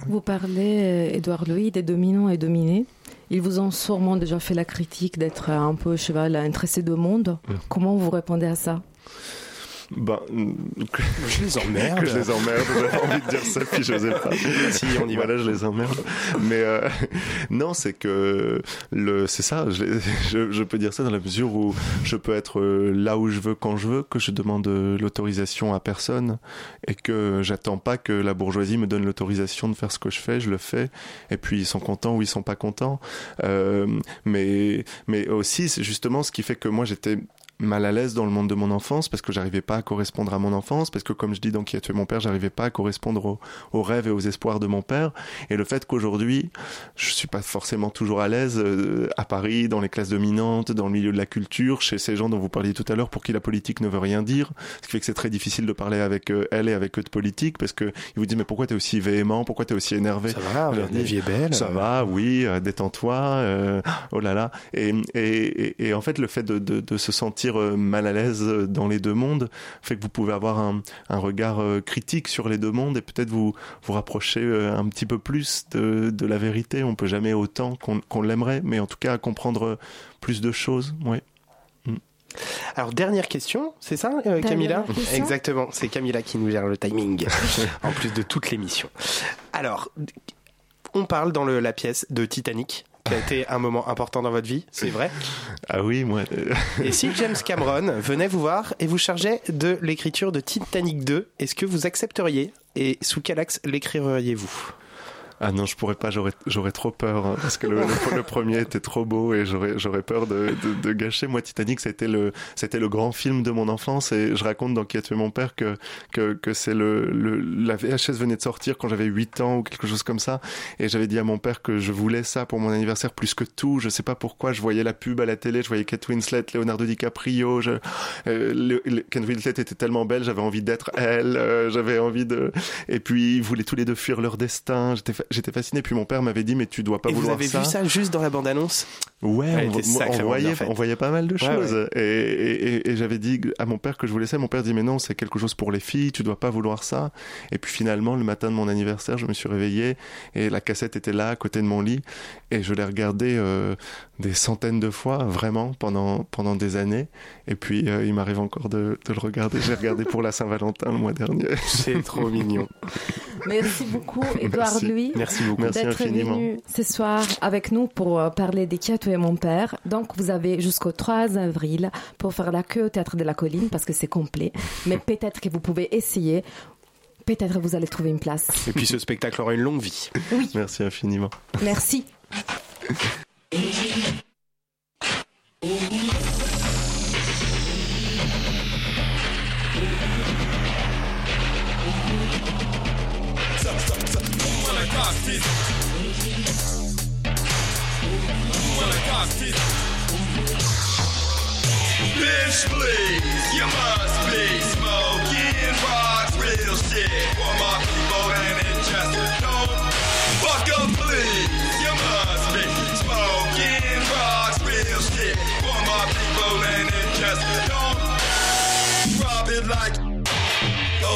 Vous parlez, Édouard Louis, des dominants et dominés. Ils vous ont sûrement déjà fait la critique d'être un peu cheval intéressé de monde. Mm. Comment vous répondez à ça? Ben, que, Je les emmerde. que je les emmerde, j'avais envie de dire ça puis je n'osais pas. Si, on y va. Voilà, je les emmerde. Mais euh, non, c'est que le, c'est ça. Je, je, je peux dire ça dans la mesure où je peux être euh, là où je veux quand je veux, que je demande euh, l'autorisation à personne et que j'attends pas que la bourgeoisie me donne l'autorisation de faire ce que je fais. Je le fais. Et puis ils sont contents ou ils sont pas contents. Euh, mais mais aussi c'est justement ce qui fait que moi j'étais mal à l'aise dans le monde de mon enfance parce que j'arrivais pas à correspondre à mon enfance parce que comme je dis dans qui a tué mon père j'arrivais pas à correspondre aux, aux rêves et aux espoirs de mon père et le fait qu'aujourd'hui je suis pas forcément toujours à l'aise euh, à Paris dans les classes dominantes dans le milieu de la culture chez ces gens dont vous parliez tout à l'heure pour qui la politique ne veut rien dire ce qui fait que c'est très difficile de parler avec euh, elle et avec eux de politique parce que ils vous disent mais pourquoi t'es aussi véhément? Pourquoi t'es aussi énervé? Ça va, la dis, vie est belle. ça va, oui, euh, détends-toi. euh, oh là là. Et, et, et, et en fait, le fait de, de, de se sentir euh, mal à l'aise euh, dans les deux mondes fait que vous pouvez avoir un, un regard euh, critique sur les deux mondes et peut-être vous vous rapprocher un petit peu plus de, de la vérité. On peut jamais autant qu'on l'aimerait, mais en tout cas à comprendre plus de choses. Ouais. Alors, dernière question, c'est ça, euh, Camilla? question. Exactement, c'est Camilla qui nous gère le timing, en plus de toute l'émission. Alors, on parle dans le- la pièce de Titanic, qui a été un moment important dans votre vie, c'est vrai Ah oui, moi. euh, Et si James Cameron venait vous voir et vous chargeait de l'écriture de Titanic 2, est-ce que vous accepteriez Et sous quel axe l'écririez-vous? Ah non, je pourrais pas, j'aurais, trop peur, hein, parce que le, premier était trop beau et j'aurais, peur de, de, de gâcher. Moi, Titanic, c'était le, c'était le grand film de mon enfance et je raconte dans Qui a tué mon père que, que, que c'est le, le, la VHS venait de sortir quand j'avais 8 ans ou quelque chose comme ça et j'avais dit à mon père que je voulais ça pour mon anniversaire plus que tout. Je sais pas pourquoi, je voyais la pub à la télé, je voyais Kate Winslet, Leonardo DiCaprio, je, euh, Kate Winslet était tellement belle, j'avais envie d'être elle, euh, j'avais envie de, et puis ils voulaient tous les deux fuir leur destin. J'étais, j'étais fasciné. Puis mon père m'avait dit mais tu dois pas Et vous vouloir avez ça. vu ça juste dans la bande-annonce Ouais, Elle on, était on voyait, on voyait pas mal de Ouais, choses. Et, et, et- et j'avais dit à mon père que je voulais ça. Mon père dit mais non, c'est quelque chose pour les filles. Tu dois pas vouloir ça. Et puis finalement, le matin de mon anniversaire, je me suis réveillé et la cassette était là à côté de mon lit et je l'ai regardée euh, des centaines de fois, vraiment pendant pendant des années. Et puis euh, il m'arrive encore de, de le regarder. J'ai regardé pour la Saint-Valentin le mois dernier. C'est trop mignon. Merci beaucoup, Édouard Merci. Louis. Merci beaucoup. Merci d'être infiniment. venu ce soir avec nous pour euh, parler des Qui a tué mon père. Donc vous avez jusqu'au 3 avril pour faire la queue au Théâtre de la Colline parce que c'est complet. Mais peut-être que vous pouvez essayer. Peut-être vous allez trouver une place. Et puis ce spectacle aura une longue vie. Merci infiniment. Merci. Please, you must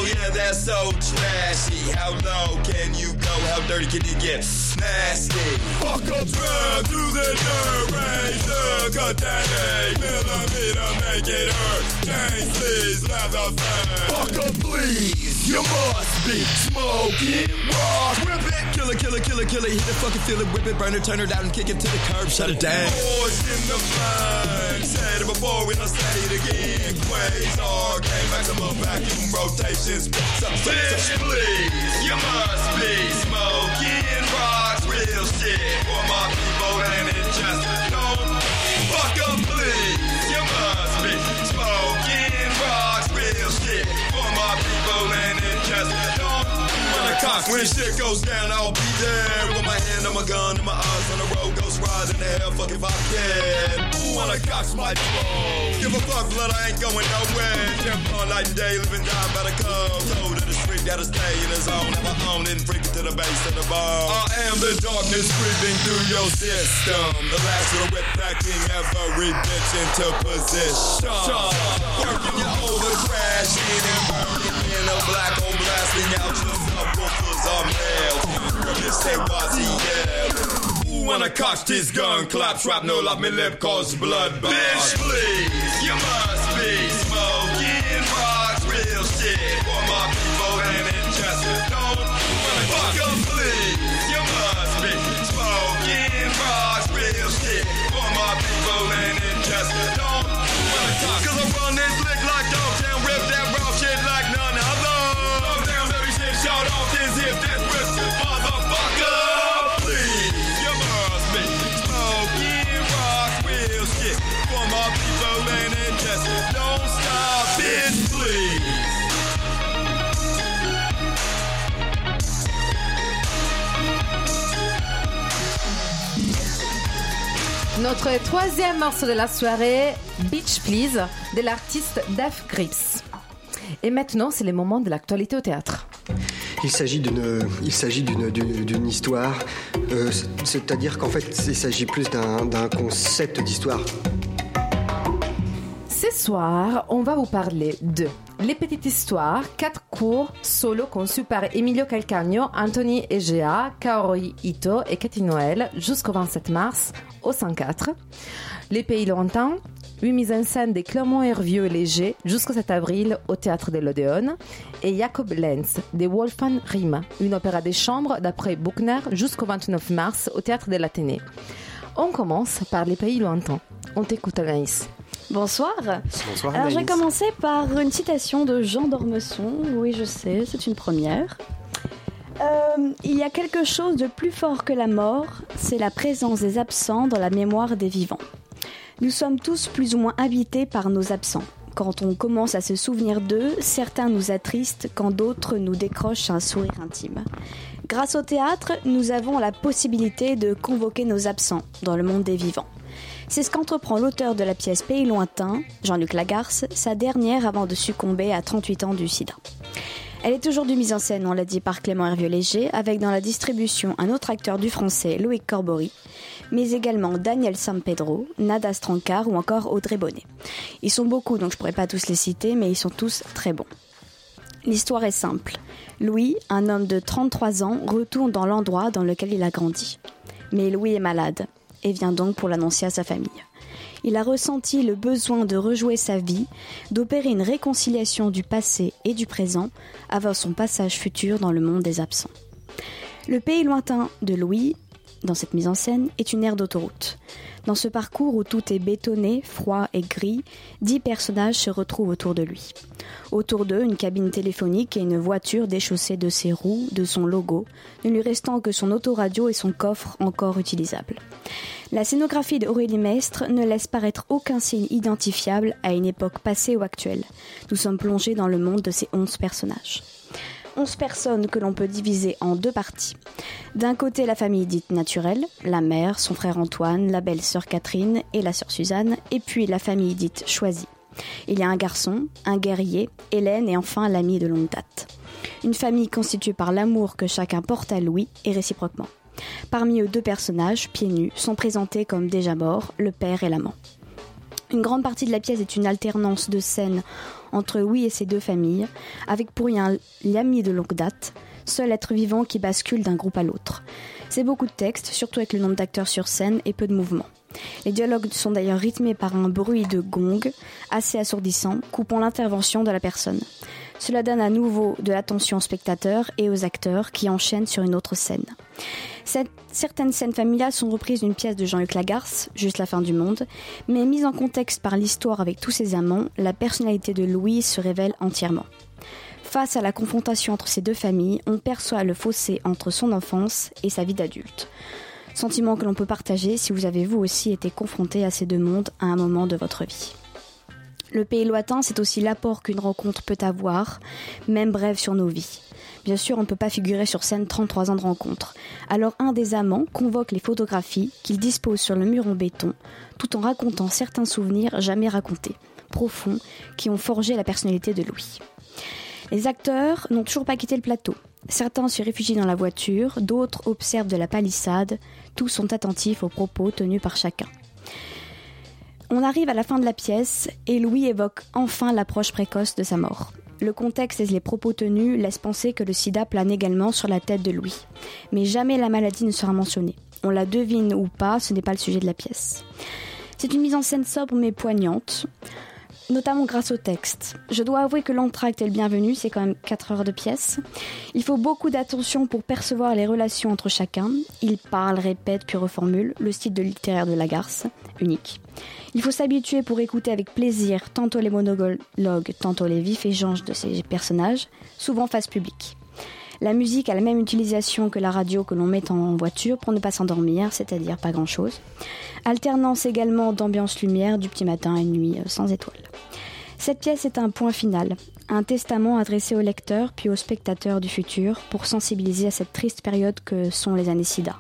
yeah, that's so trashy. How low can you go? How dirty can you get? Nasty. Fuck up, drive through the dirt, raise the cut that A millimeter, make it hurt. James, please, leather fan. Fuck up, please. You must be smoking rock. Rip it, kill it, kill it, kill it, kill it. Hit it, fucking feel it, whip it, burn it, turn it out, and kick it to the curb. Shut it down. Boys in the flame. Said it before, we don't say it again. Quasar, game maximum vacuum So, Bitch, please, you must be smoking rocks, real shit. For my people, and it just don't. When shit goes down, I'll be there with my hand on my gun and my eyes on the road. Ghost ride in the hell, fuck if I can. Ooh, wanna cops my phone. Give a fuck, blood, I ain't going nowhere. Jump on night and day, living down by the code. Code of the street, gotta stay in the zone. Never own it, freak it to the base of the bone. I am the darkness creeping through your system. The last of the whip packing every bitch into position. Working you over, crashing and burning in a black blasting out your are male. This say YTL. Ooh, when I cocked his gun, clap, shrapnel up my lip, cause blood Bitch, please, you must be smoking rocks, real shit Notre troisième morceau de la soirée, Beach Please, de l'artiste Def Grips. Et maintenant, c'est le moment de l'actualité au théâtre. Il s'agit d'une, histoire, euh, c'est- c'est-à-dire qu'en fait, il s'agit plus d'un concept d'histoire. Soir, on va vous parler de Les Petites Histoires, quatre cours solo conçus par Emilio Calcagno, Anthony Egea, Kaori Ito et Cathy Noël jusqu'au 27 mars au 104. Les Pays Lointains, huit mises en scène des Clermont Hervieux Léger jusqu'au 7 avril au théâtre de l'Odéon. Et Jacob Lenz, des Wolfgang Riem, une opéra des chambres d'après Buchner jusqu'au 29 mars au théâtre de l'Athénée. On commence par Les Pays Lointains. On t'écoute Anaïs. Bonsoir. Bonsoir, Alors, je vais commencer par une citation de Jean d'Ormesson. Oui, je sais, c'est une première. Euh, il y a quelque chose de plus fort que la mort, c'est la présence des absents dans la mémoire des vivants. Nous sommes tous plus ou moins habités par nos absents. Quand on commence à se souvenir d'eux, certains nous attristent quand d'autres nous décrochent un sourire intime. Grâce au théâtre, nous avons la possibilité de convoquer nos absents dans le monde des vivants. C'est ce qu'entreprend l'auteur de la pièce Pays lointain, Jean-Luc Lagarce, sa dernière avant de succomber à 38 ans du sida. Elle est aujourd'hui mise en scène, on l'a dit, par Clément Hervieux-Léger, avec dans la distribution un autre acteur du français, Loïc Corbory, mais également Daniel Sampedro, Nada Strankar ou encore Audrey Bonnet. Ils sont beaucoup, donc je pourrais pas tous les citer, mais ils sont tous très bons. L'histoire est simple. Louis, un homme de 33 ans, retourne dans l'endroit dans lequel il a grandi. Mais Louis est malade et vient donc pour l'annoncer à sa famille. Il a ressenti le besoin de rejouer sa vie, d'opérer une réconciliation du passé et du présent avant son passage futur dans le monde des absents. Le pays lointain de Louis, dans cette mise en scène, est une aire d'autoroute. Dans ce parcours où tout est bétonné, froid et gris, dix personnages se retrouvent autour de lui. Autour d'eux, une cabine téléphonique et une voiture déchaussée de ses roues, de son logo, ne lui restant que son autoradio et son coffre encore utilisables. La scénographie d'Aurélie Mestre ne laisse paraître aucun signe identifiable à une époque passée ou actuelle. Nous sommes plongés dans le monde de ces onze personnages. 11 personnes que l'on peut diviser en deux parties. D'un côté, la famille dite naturelle, la mère, son frère Antoine, la belle-sœur Catherine et la sœur Suzanne, et puis la famille dite choisie. Il y a un garçon, un guerrier, Hélène et enfin l'ami de longue date. Une famille constituée par l'amour que chacun porte à Louis et réciproquement. Parmi eux, deux personnages, pieds nus, sont présentés comme déjà morts, le père et l'amant. Une grande partie de la pièce est une alternance de scènes entre Louis et ses deux familles, avec pour rien l'ami de longue date, seul être vivant qui bascule d'un groupe à l'autre. C'est beaucoup de textes, surtout avec le nombre d'acteurs sur scène et peu de mouvements. Les dialogues sont d'ailleurs rythmés par un bruit de gong assez assourdissant, coupant l'intervention de la personne. Cela donne à nouveau de l'attention aux spectateurs et aux acteurs qui enchaînent sur une autre scène. Certaines scènes familiales sont reprises d'une pièce de Jean-Luc Lagarce, Juste la fin du monde, mais mise en contexte par l'histoire avec tous ses amants, la personnalité de Louis se révèle entièrement. Face à la confrontation entre ces deux familles, on perçoit le fossé entre son enfance et sa vie d'adulte. Sentiment que l'on peut partager si vous avez vous aussi été confronté à ces deux mondes à un moment de votre vie. Le pays lointain, c'est aussi l'apport qu'une rencontre peut avoir, même brève sur nos vies. Bien sûr, on ne peut pas figurer sur scène 33 ans de rencontre. Alors un des amants convoque les photographies qu'il dispose sur le mur en béton, tout en racontant certains souvenirs jamais racontés, profonds, qui ont forgé la personnalité de Louis. Les acteurs n'ont toujours pas quitté le plateau. Certains se réfugient dans la voiture, d'autres observent de la palissade, tous sont attentifs aux propos tenus par chacun. On arrive à la fin de la pièce et Louis évoque enfin l'approche précoce de sa mort. Le contexte et les propos tenus laissent penser que le sida plane également sur la tête de Louis. Mais jamais la maladie ne sera mentionnée. On la devine ou pas, ce n'est pas le sujet de la pièce. C'est une mise en scène sobre mais poignante, notamment grâce au texte. Je dois avouer que l'entracte est le bienvenu, c'est quand même 4 heures de pièce. Il faut beaucoup d'attention pour percevoir les relations entre chacun. Il parle, répète, puis reformule, le style de littéraire de Lagarce, unique. Il faut s'habituer pour écouter avec plaisir tantôt les monologues, tantôt les vifs échanges de ces personnages, souvent face publique. La musique a la même utilisation que la radio que l'on met en voiture pour ne pas s'endormir, c'est-à-dire pas grand-chose. Alternance également d'ambiance lumière du petit matin une nuit euh, sans étoiles. Cette pièce est un point final, un testament adressé au lecteur puis aux spectateurs du futur pour sensibiliser à cette triste période que sont les années sida.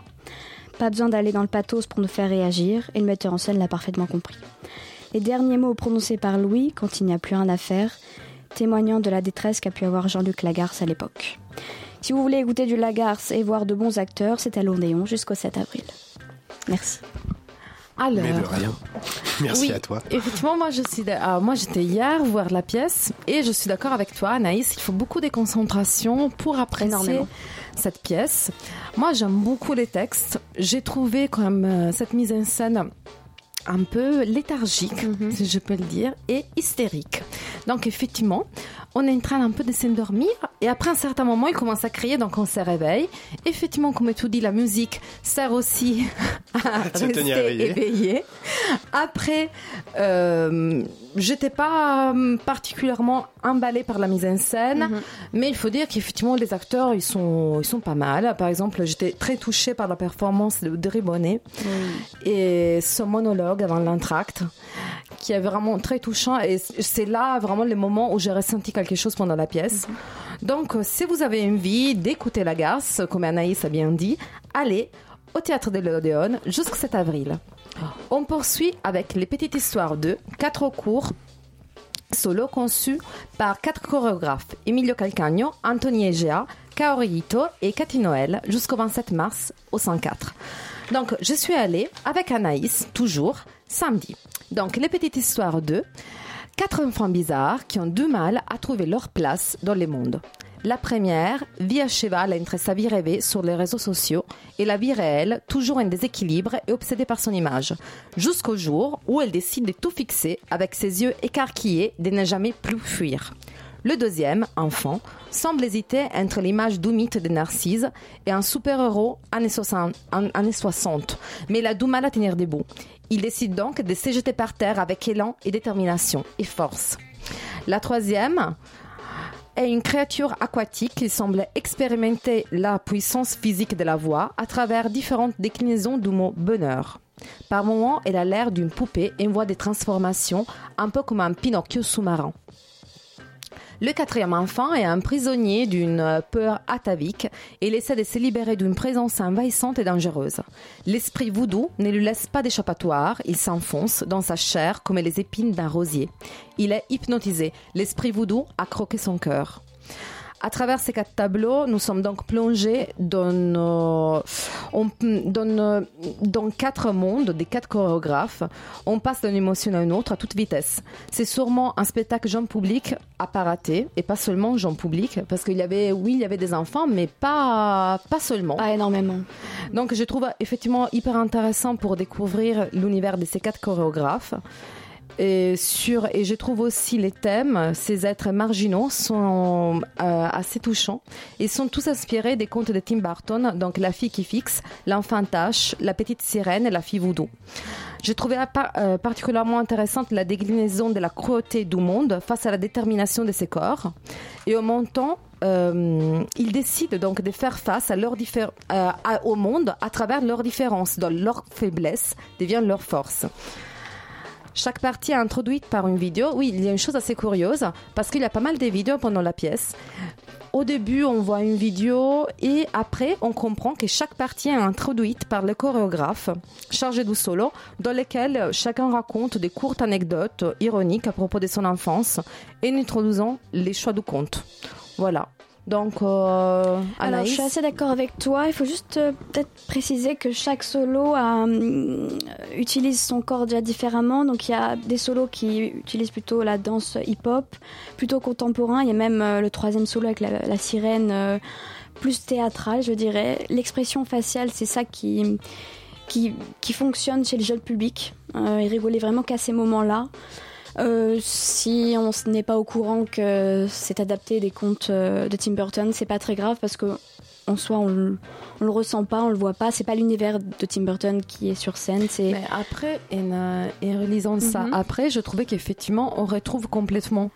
Pas besoin d'aller dans le pathos pour nous faire réagir, et le metteur en scène l'a parfaitement compris. Les derniers mots prononcés par Louis, quand il n'y a plus rien à faire, témoignant de la détresse qu'a pu avoir Jean-Luc Lagarce à l'époque. Si vous voulez écouter du Lagarce et voir de bons acteurs, c'est à l'Odéon jusqu'au 7 avril. Merci. Alors, Mais de rien. Merci oui, à toi. Effectivement, moi je suis, ah, moi j'étais hier voir la pièce et je suis d'accord avec toi, Anaïs. Il faut beaucoup de concentration pour apprécier Énormément. cette pièce. Moi, j'aime beaucoup les textes. J'ai trouvé quand même euh, cette mise en scène un peu léthargique, si je peux le dire, et hystérique. Donc effectivement, on est en train un peu de s'endormir et après un certain moment, il commence à crier, donc on se réveille. Effectivement, comme tu dis, la musique sert aussi à Se tenir éveillé. éveillé. Après, euh, j'étais pas euh, particulièrement emballée par la mise en scène, mais il faut dire qu'effectivement les acteurs ils sont ils sont pas mal. Par exemple, j'étais très touchée par la performance de Audrey Bonnet et son monologue avant l'entracte qui est vraiment très touchant et c'est là vraiment le moment où j'ai ressenti quelque chose pendant la pièce. Donc, euh, si vous avez envie d'écouter la garce, comme Anaïs a bien dit, allez au théâtre de l'Odéon jusqu'au 7 avril. On poursuit avec Les Petites Histoires 2, quatre cours solo conçus par quatre chorégraphes Emilio Calcagno, Anthony Egea, Kaori Ito et Cathy Noël jusqu'au 27 mars au 104. Donc, je suis allée avec Anaïs, toujours, samedi. Donc, Les Petites Histoires 2, quatre enfants bizarres qui ont du mal à trouver leur place dans le monde. La première vit à cheval entre sa vie rêvée sur les réseaux sociaux et la vie réelle, toujours en déséquilibre et obsédée par son image, jusqu'au jour où elle décide de tout fixer avec ses yeux écarquillés de ne jamais plus fuir. Le deuxième, enfant, semble hésiter entre l'image doumite de Narcisse et un super-héros années 60, an- années 60, mais il a du mal à tenir debout. Il décide donc de se jeter par terre avec élan et détermination et force. La troisième est une créature aquatique qui semble expérimenter la puissance physique de la voix à travers différentes déclinaisons du mot bonheur. Par moments, elle a l'air d'une poupée et voit des transformations, un peu comme un Pinocchio sous-marin. Le quatrième enfant est un prisonnier d'une peur atavique et il essaie de se libérer d'une présence envahissante et dangereuse. L'esprit voodoo ne lui laisse pas d'échappatoire, il s'enfonce dans sa chair comme les épines d'un rosier. Il est hypnotisé, l'esprit voodoo a croqué son cœur. À travers ces quatre tableaux, nous sommes donc plongés dans, on- dans, dans quatre mondes des quatre chorégraphes. On passe d'une émotion à une autre à toute vitesse. C'est sûrement un spectacle jeune public à pas rater, et pas seulement jeune public, parce qu'il y avait, oui, il y avait des enfants, mais pas, pas seulement. Pas énormément. Donc je trouve effectivement hyper intéressant pour découvrir l'univers de ces quatre chorégraphes. Et, sur, et je trouve aussi les thèmes, ces êtres marginaux, sont euh, assez touchants. Ils sont tous inspirés des contes de Tim Burton, donc La fille qui fixe, L'enfant tâche, La petite sirène et La fille voodoo. J'ai trouvé par- euh, particulièrement intéressante la déclinaison de la cruauté du monde face à la détermination de ses corps. Et au temps, euh, ils décident donc de faire face à leur euh, à- au monde à travers leurs différences, dont leur faiblesse devient leur force. Chaque partie est introduite par une vidéo. Oui, il y a une chose assez curieuse parce qu'il y a pas mal de vidéos pendant la pièce. Au début, on voit une vidéo et après, on comprend que chaque partie est introduite par le chorégraphe chargé du solo, dans lequel chacun raconte des courtes anecdotes ironiques à propos de son enfance et en introduisant les choix du conte. Voilà. Donc, euh, Alors, je suis assez d'accord avec toi. Il faut juste euh, peut-être préciser que chaque solo a, hum, utilise son corps déjà différemment. Donc, il y a des solos qui utilisent plutôt la danse hip-hop, plutôt contemporain. Il y a même euh, le troisième solo avec la, la sirène, euh, plus théâtral, je dirais. L'expression faciale, c'est ça qui, qui, qui fonctionne chez le jeune public. Euh, il rigolait vraiment qu'à ces moments-là. Euh, si on n'est pas au courant que c'est adapté des contes euh, de Tim Burton, c'est pas très grave parce que en soi on, le- on le ressent pas, on le voit pas. C'est pas l'univers de Tim Burton qui est sur scène. C'est Mais après, en, euh, en relisant ça, Mhm. après, je trouvais qu'effectivement, on retrouve complètement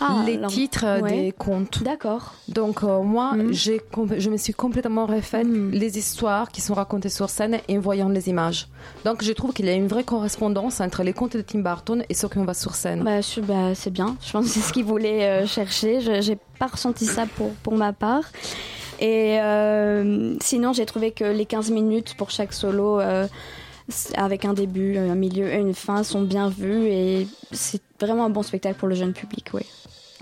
Ah, les titres euh, ouais. des contes. D'accord. Donc euh, moi, j'ai com- je me suis complètement refait Mhm. les histoires qui sont racontées sur scène et en voyant les images. Donc je trouve qu'il y a une vraie correspondance entre les contes de Tim Burton et ce qu'on voit sur scène. Bah, bah, c'est bien. Je pense que c'est ce qu'il voulait euh, chercher. Je j'ai pas ressenti ça pour, pour ma part. Et euh, sinon, j'ai trouvé que les 15 minutes pour chaque solo, euh, avec un début, un milieu et une fin, sont bien vues. Et c'est vraiment un bon spectacle pour le jeune public, oui.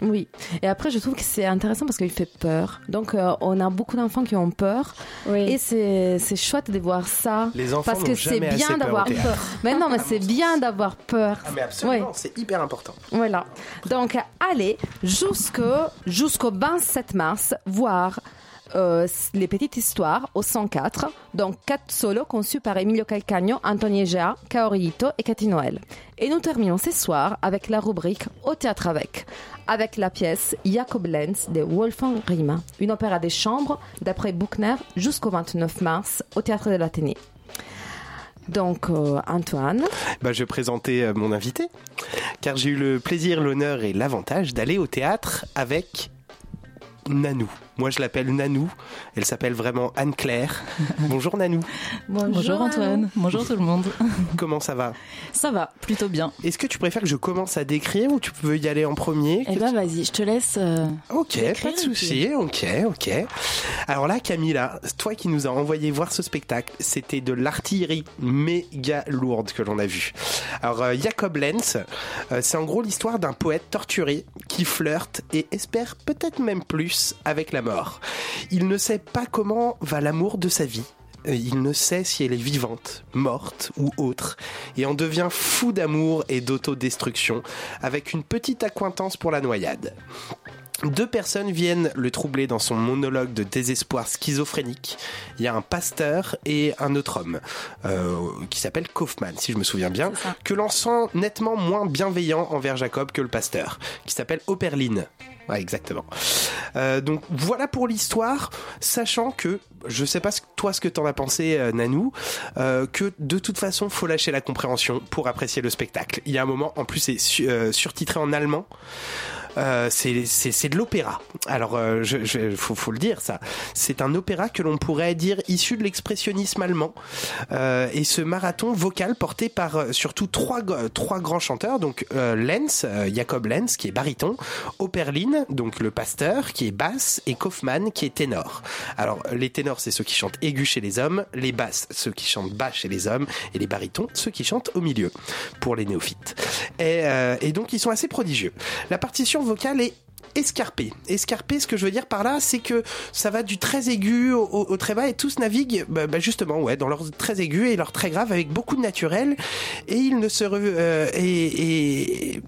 Oui. Et après, je trouve que c'est intéressant parce qu'il fait peur. Donc euh, on a beaucoup d'enfants qui ont peur. Oui. Et c'est c'est chouette de voir ça. Les enfants parce que c'est bien d'avoir peur. Mais non, mais c'est bien d'avoir peur. Ah mais absolument, Ouais. c'est hyper important. Voilà. Donc, allez jusqu'au jusqu'au 27 mars voir euh, les petites histoires au 104. Donc, quatre solos conçus par Emilio Calcagno, Antonio Egea, Kaori Ito et Cathy Noël. Et nous terminons ce soir avec la rubrique Au théâtre avec, avec la pièce Jacob Lenz de Wolfgang Riemann, une opéra des chambres d'après Buchner jusqu'au 29 mars au théâtre de l'Athénée. Donc, euh, Antoine. Bah, je vais présenter euh, mon invité, car j'ai eu le plaisir, l'honneur et l'avantage d'aller au théâtre avec Nanou. Moi, je l'appelle Nanou. Elle s'appelle vraiment Anne-Claire. Bonjour Nanou. Bonjour, Antoine, bonjour tout le monde. Comment ça va? Ça va, plutôt bien. Est-ce que tu préfères que je commence à décrire ou tu peux y aller en premier? Eh ben vas-y, je te laisse. euh, Ok, pas de souci. Ok, ok. Alors là, Camilla, toi qui nous as envoyé voir ce spectacle, c'était de l'artillerie méga lourde que l'on a vu. Alors euh, Jacob Lenz, euh, c'est en gros l'histoire d'un poète torturé qui flirte et espère peut-être même plus avec la mort. Il ne sait pas comment va l'amour de sa vie. Euh, Il ne sait si elle est vivante, morte ou autre, et en devient fou d'amour et d'autodestruction, avec une petite accointance pour la noyade. Deux personnes viennent le troubler dans son monologue de désespoir schizophrénique. Il y a un pasteur et un autre homme, euh, qui s'appelle Kaufman, si je me souviens bien, que l'on sent nettement moins bienveillant envers Jacob que le pasteur, qui s'appelle Operline. Ouais, exactement. Euh, donc voilà pour l'histoire, sachant que, je sais pas ce- toi ce que t'en as pensé, euh, Nanou, euh, que de toute façon, faut lâcher la compréhension pour apprécier le spectacle. Il y a un moment, en plus, c'est su- surtitré en allemand. Euh, c'est de l'opéra. Alors, euh, je, faut, faut le dire, ça. C'est un opéra que l'on pourrait dire issu de l'expressionnisme allemand. Euh, et ce marathon vocal porté par euh, surtout trois, trois grands chanteurs, donc Lenz, Jacob Lenz, qui est baryton, Operlin, donc le pasteur, qui est basse, et Kaufmann, qui est ténor. Alors, les ténors, c'est ceux qui chantent aigus chez les hommes, les basses, ceux qui chantent bas chez les hommes, et les barytons, ceux qui chantent au milieu, pour les néophytes. Et, euh, et donc, ils sont assez prodigieux. La partition vocale est escarpée. Escarpée, ce que je veux dire par là, c'est que ça va du très aigu au, au- au très bas et tous naviguent bah, bah, justement ouais, dans leur très aigu et leur très grave avec beaucoup de naturel et ils ne se... re- euh, et,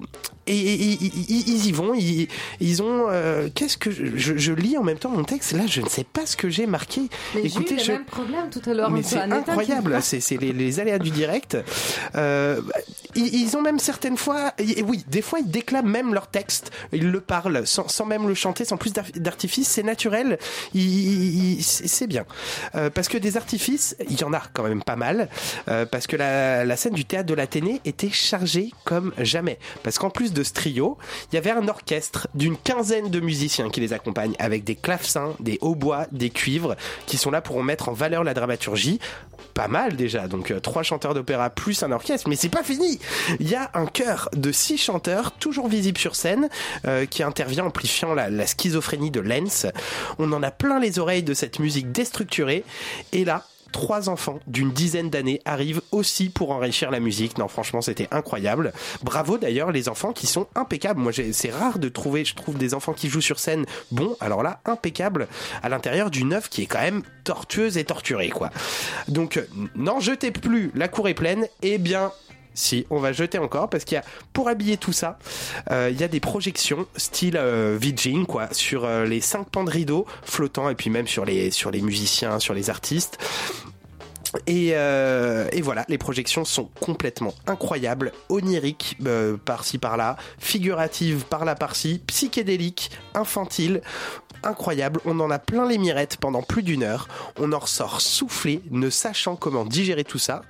ils y vont, ils, ils ont... euh, Qu'est-ce que... Je, je- je lis en même temps mon texte, là je ne sais pas ce que j'ai marqué. Mais Écoutez, j'ai eu je... le même problème tout à l'heure. Mais c'est incroyable, c'est les, les aléas du direct. Euh, ils, ils ont même certaines fois, et oui, des fois ils déclament même leur texte, ils le parlent sans, sans même le chanter, sans plus d'ar- d'artifice, c'est naturel, c'est bien. Euh, parce que des artifices, il y en a quand même pas mal, euh, parce que la, la scène du théâtre de l'Athénée était chargée comme jamais. Parce qu'en plus de ce trio, il y avait un orchestre d'une quinzaine de musiciens qui les accompagnent, avec des clavecins, des hautbois, des cuivres, qui sont là pour mettre en valeur la dramaturgie pas mal déjà. Donc euh, trois chanteurs d'opéra plus un orchestre, mais c'est pas fini. Il y a un chœur de six chanteurs, toujours visible sur scène, euh, qui intervient amplifiant la, schizophrénie de Lens. On en a plein les oreilles de cette musique déstructurée. Et là, trois enfants d'une dizaine d'années arrivent aussi pour enrichir la musique. Non, franchement, c'était incroyable. Bravo d'ailleurs les enfants qui sont impeccables. Moi, c'est rare de trouver, je trouve, des enfants qui jouent sur scène bon. Alors là, impeccable à l'intérieur d'une œuvre qui est quand même tortueuse et torturée, quoi. Donc, euh, n'en jetez plus. La cour est pleine. Eh bien. Si, on va jeter encore parce qu'il y a, pour habiller tout ça, euh, il y a des projections style euh, quoi, sur euh, les cinq pans de rideau flottants et puis même sur les, musiciens, sur les artistes. Et, euh, et voilà, les projections sont complètement incroyables, oniriques par-ci par-là, figuratives par-là par-ci, psychédéliques, infantiles, incroyables. On en a plein les mirettes pendant plus d'une heure. On en ressort soufflé, ne sachant comment digérer tout ça.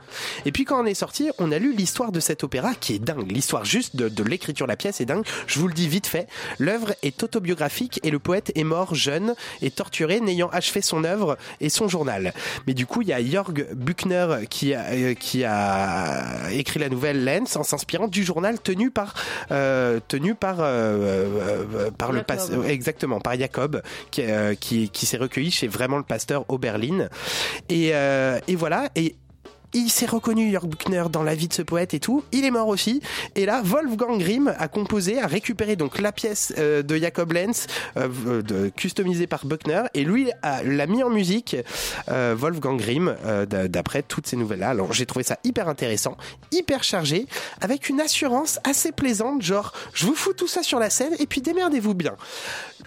Et puis quand on est sorti, on a lu l'histoire de cet opéra qui est dingue. L'histoire juste de, de l'écriture de la pièce est dingue. Je vous le dis vite fait. L'œuvre est autobiographique et le poète est mort jeune et torturé, n'ayant achevé son œuvre et son journal. Mais du coup, il y a Jörg Buchner qui a, euh, qui a écrit la nouvelle Lens en s'inspirant du journal tenu par euh, tenu par euh, par le Jacob. exactement par Jacob qui euh, qui s'est recueilli chez vraiment le pasteur Oberlin et euh, et voilà. Et il s'est reconnu Jörg Buchner dans la vie de ce poète et tout. Il est mort aussi. Et là, Wolfgang Grimm a composé, a récupéré donc la pièce euh, de Jacob Lenz, euh, customisée par Buchner, et lui l'a mis en musique, euh, Wolfgang Grimm, d'après toutes ces nouvelles-là. Alors j'ai trouvé ça hyper intéressant, hyper chargé, avec une assurance assez plaisante, genre je vous fous tout ça sur la scène et puis démerdez-vous bien.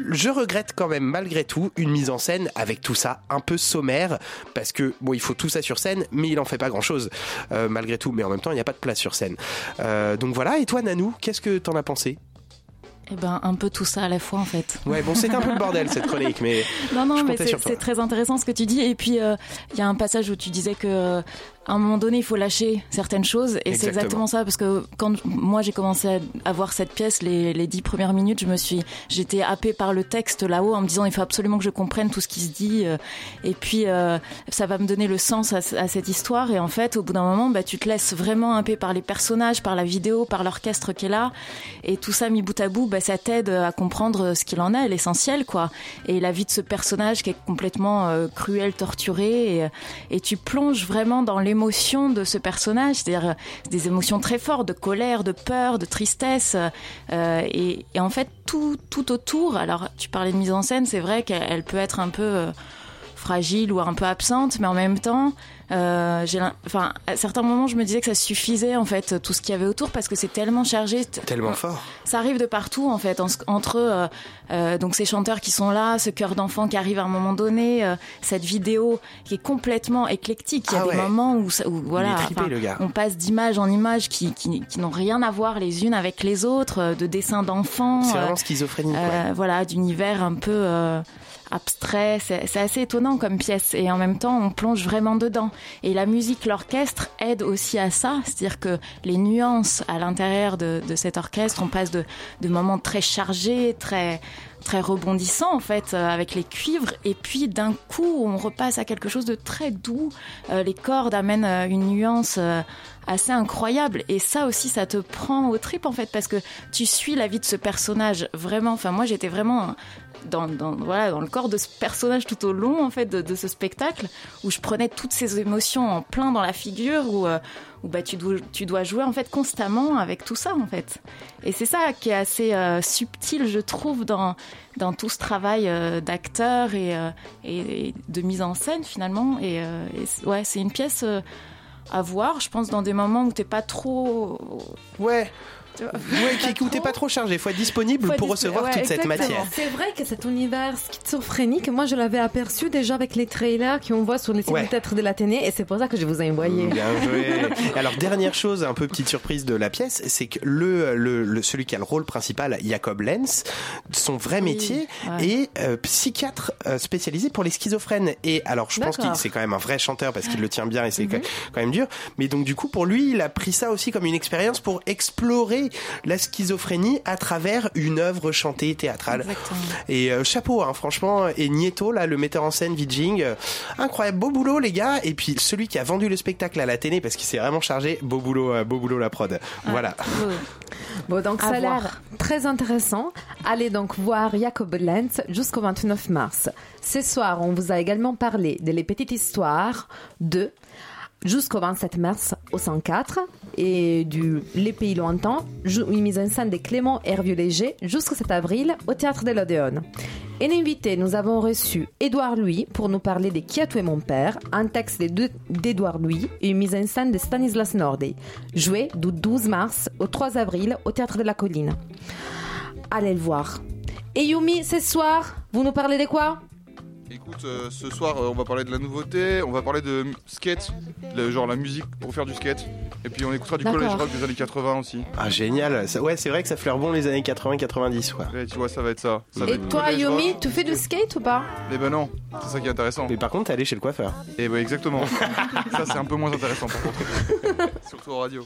Je regrette quand même malgré tout une mise en scène avec tout ça un peu sommaire parce que bon il faut tout ça sur scène mais il en fait pas grand chose malgré tout mais en même temps il n'y a pas de place sur scène Euh, donc voilà et toi Nanou qu'est-ce que t'en as pensé? Eh ben, un peu tout ça à la fois, en fait. Ouais bon c'est un peu le bordel cette chronique mais Non, non, mais c'est très intéressant ce que tu dis. Et puis, euh, il y a un passage où tu disais que euh, à un moment donné, il faut lâcher certaines choses. Et c'est Exactement. ça, parce que quand moi j'ai commencé à, voir cette pièce, les, les dix premières minutes, je me suis, j'étais happée par le texte là-haut en me disant, il faut absolument que je comprenne tout ce qui se dit. euh, Et puis, euh, ça va me donner le sens à, à cette histoire. Et en fait, au bout d'un moment, bah, tu te laisses vraiment happer par les personnages, par la vidéo, par l'orchestre qui est là. Et tout ça mis bout à bout, bah, ça t'aide à comprendre ce qu'il en est, l'essentiel, quoi. Et la vie de ce personnage qui est complètement euh, cruel, torturé. Et, et tu plonges vraiment dans l'émotion de ce personnage, c'est-à-dire euh, des émotions très fortes, de colère, de peur, de tristesse. euh, et, et en fait, tout, tout autour, alors tu parlais de mise en scène, c'est vrai qu'elle elle peut être un peu... euh, fragile ou un peu absente, mais en même temps, euh, enfin, à certains moments, je me disais que ça suffisait en fait tout ce qu'il y avait autour parce que c'est tellement chargé, tellement fort. ça arrive de partout en fait, en- entre euh, euh, donc ces chanteurs qui sont là, ce chœur d'enfant qui arrive à un moment donné, euh, cette vidéo qui est complètement éclectique. Il y a Ah des moments où, ça- où voilà, trippé, on passe d'image en image qui, qui, qui n'ont rien à voir les unes avec les autres, euh, de dessins d'enfants. c'est euh, vraiment schizophrénique ouais. euh, voilà, d'univers un peu euh, abstrait. C'est assez étonnant comme pièce. Et en même temps, on plonge vraiment dedans. Et la musique, l'orchestre aide aussi à ça. C'est-à-dire que les nuances à l'intérieur de, de cet orchestre, on passe de, moments très chargés, très très rebondissants en fait euh, avec les cuivres et puis d'un coup on repasse à quelque chose de très doux Euh, les cordes amènent euh, une nuance assez incroyable et ça aussi ça te prend au trip en fait parce que tu suis la vie de ce personnage vraiment enfin moi j'étais vraiment dans, voilà, dans le corps de ce personnage tout au long en fait de, ce spectacle où je prenais toutes ces émotions en plein dans la figure où, euh, où bah, tu, dois, tu dois jouer en fait constamment avec tout ça en fait. Et c'est ça qui est assez euh, subtil je trouve dans, dans tout ce travail euh, d'acteur et, et, de mise en scène finalement. Et, ouais c'est une pièce à voir je pense dans des moments où t'es pas trop ouais Ouais, qui coûtait pas trop chargé, faut être disponible Faut pour être recevoir toute cette matière. C'est vrai que cet univers schizophrénique, moi je l'avais aperçu déjà avec les trailers qu'on voit sur les sites Ouais. théâtre de l'Athénée et c'est pour ça que je vous ai envoyé. Bien joué. Alors dernière chose, un peu petite surprise de la pièce, c'est que le, le, le- celui qui a le rôle principal, Jacob Lenz, son vrai métier ouais. est euh, psychiatre euh, spécialisé pour les schizophrènes. Et alors je pense qu'il c'est quand même un vrai chanteur parce qu'il le tient bien et c'est Mhm. quand même dur. Mais donc du coup pour lui, il a pris ça aussi comme une expérience pour explorer la schizophrénie à travers une œuvre chantée théâtrale. Et euh, chapeau, hein, franchement. Et Nieto, là, le metteur en scène, Vijing, euh, incroyable, beau boulot, les gars. Et puis celui qui a vendu le spectacle à la télé, parce qu'il s'est vraiment chargé, beau boulot, euh, beau boulot la prod. Voilà. Bon, donc À ça a l'air très intéressant. Allez donc voir Jacob Lenz jusqu'au 29 mars. Ce soir, on vous a également parlé de Les Petites Histoires de jusqu'au 27 mars au 104 et du Les Pays Lointains, une mise en scène de Clément Hervieux Léger jusqu'au 7 avril au Théâtre de l'Odéon. Et invité, nous avons reçu Édouard Louis pour nous parler de Qui a tué mon père, un texte d'Édouard Louis et une mise en scène de Stanislas Nordet, joué du 12 mars au 3 avril au Théâtre de la Colline. Allez le voir. Et Yumi, ce soir, vous nous parlez de quoi? Écoute, euh, ce soir, euh, on va parler de la nouveauté, on va parler de skate, le- genre la musique pour faire du skate. Et puis on écoutera du D'accord. college rock des années 80 aussi. Ah, génial. Ça- ouais, c'est vrai que ça fleure bon les années 80-90, quoi. Ouais, tu vois, ça va être ça. Ça va Et être toi, rock. tu fais du skate ou pas? Eh ben non, c'est ça qui est intéressant. Mais par contre, t'es allé chez le coiffeur. Eh ben exactement. ça, c'est un peu moins intéressant par contre. Surtout en radio.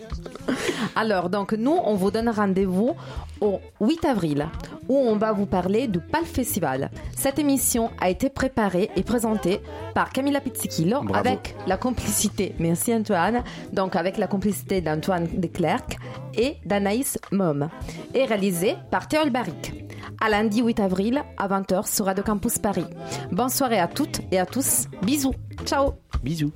Alors, donc, nous, on vous donne rendez-vous au 8 avril, où on va vous parler du PAL Festival. Cette émission a été préparée et présentée par Camilla Pizzichillo Bravo. avec la complicité, merci Antoine, donc avec la complicité d'Antoine Declercq et d'Anaïs Mom, et réalisée par Théol Barric. À lundi 8 avril à 20h sur Radio Campus Paris. Bonne soirée à toutes et à tous. Bisous. Ciao. Bisous.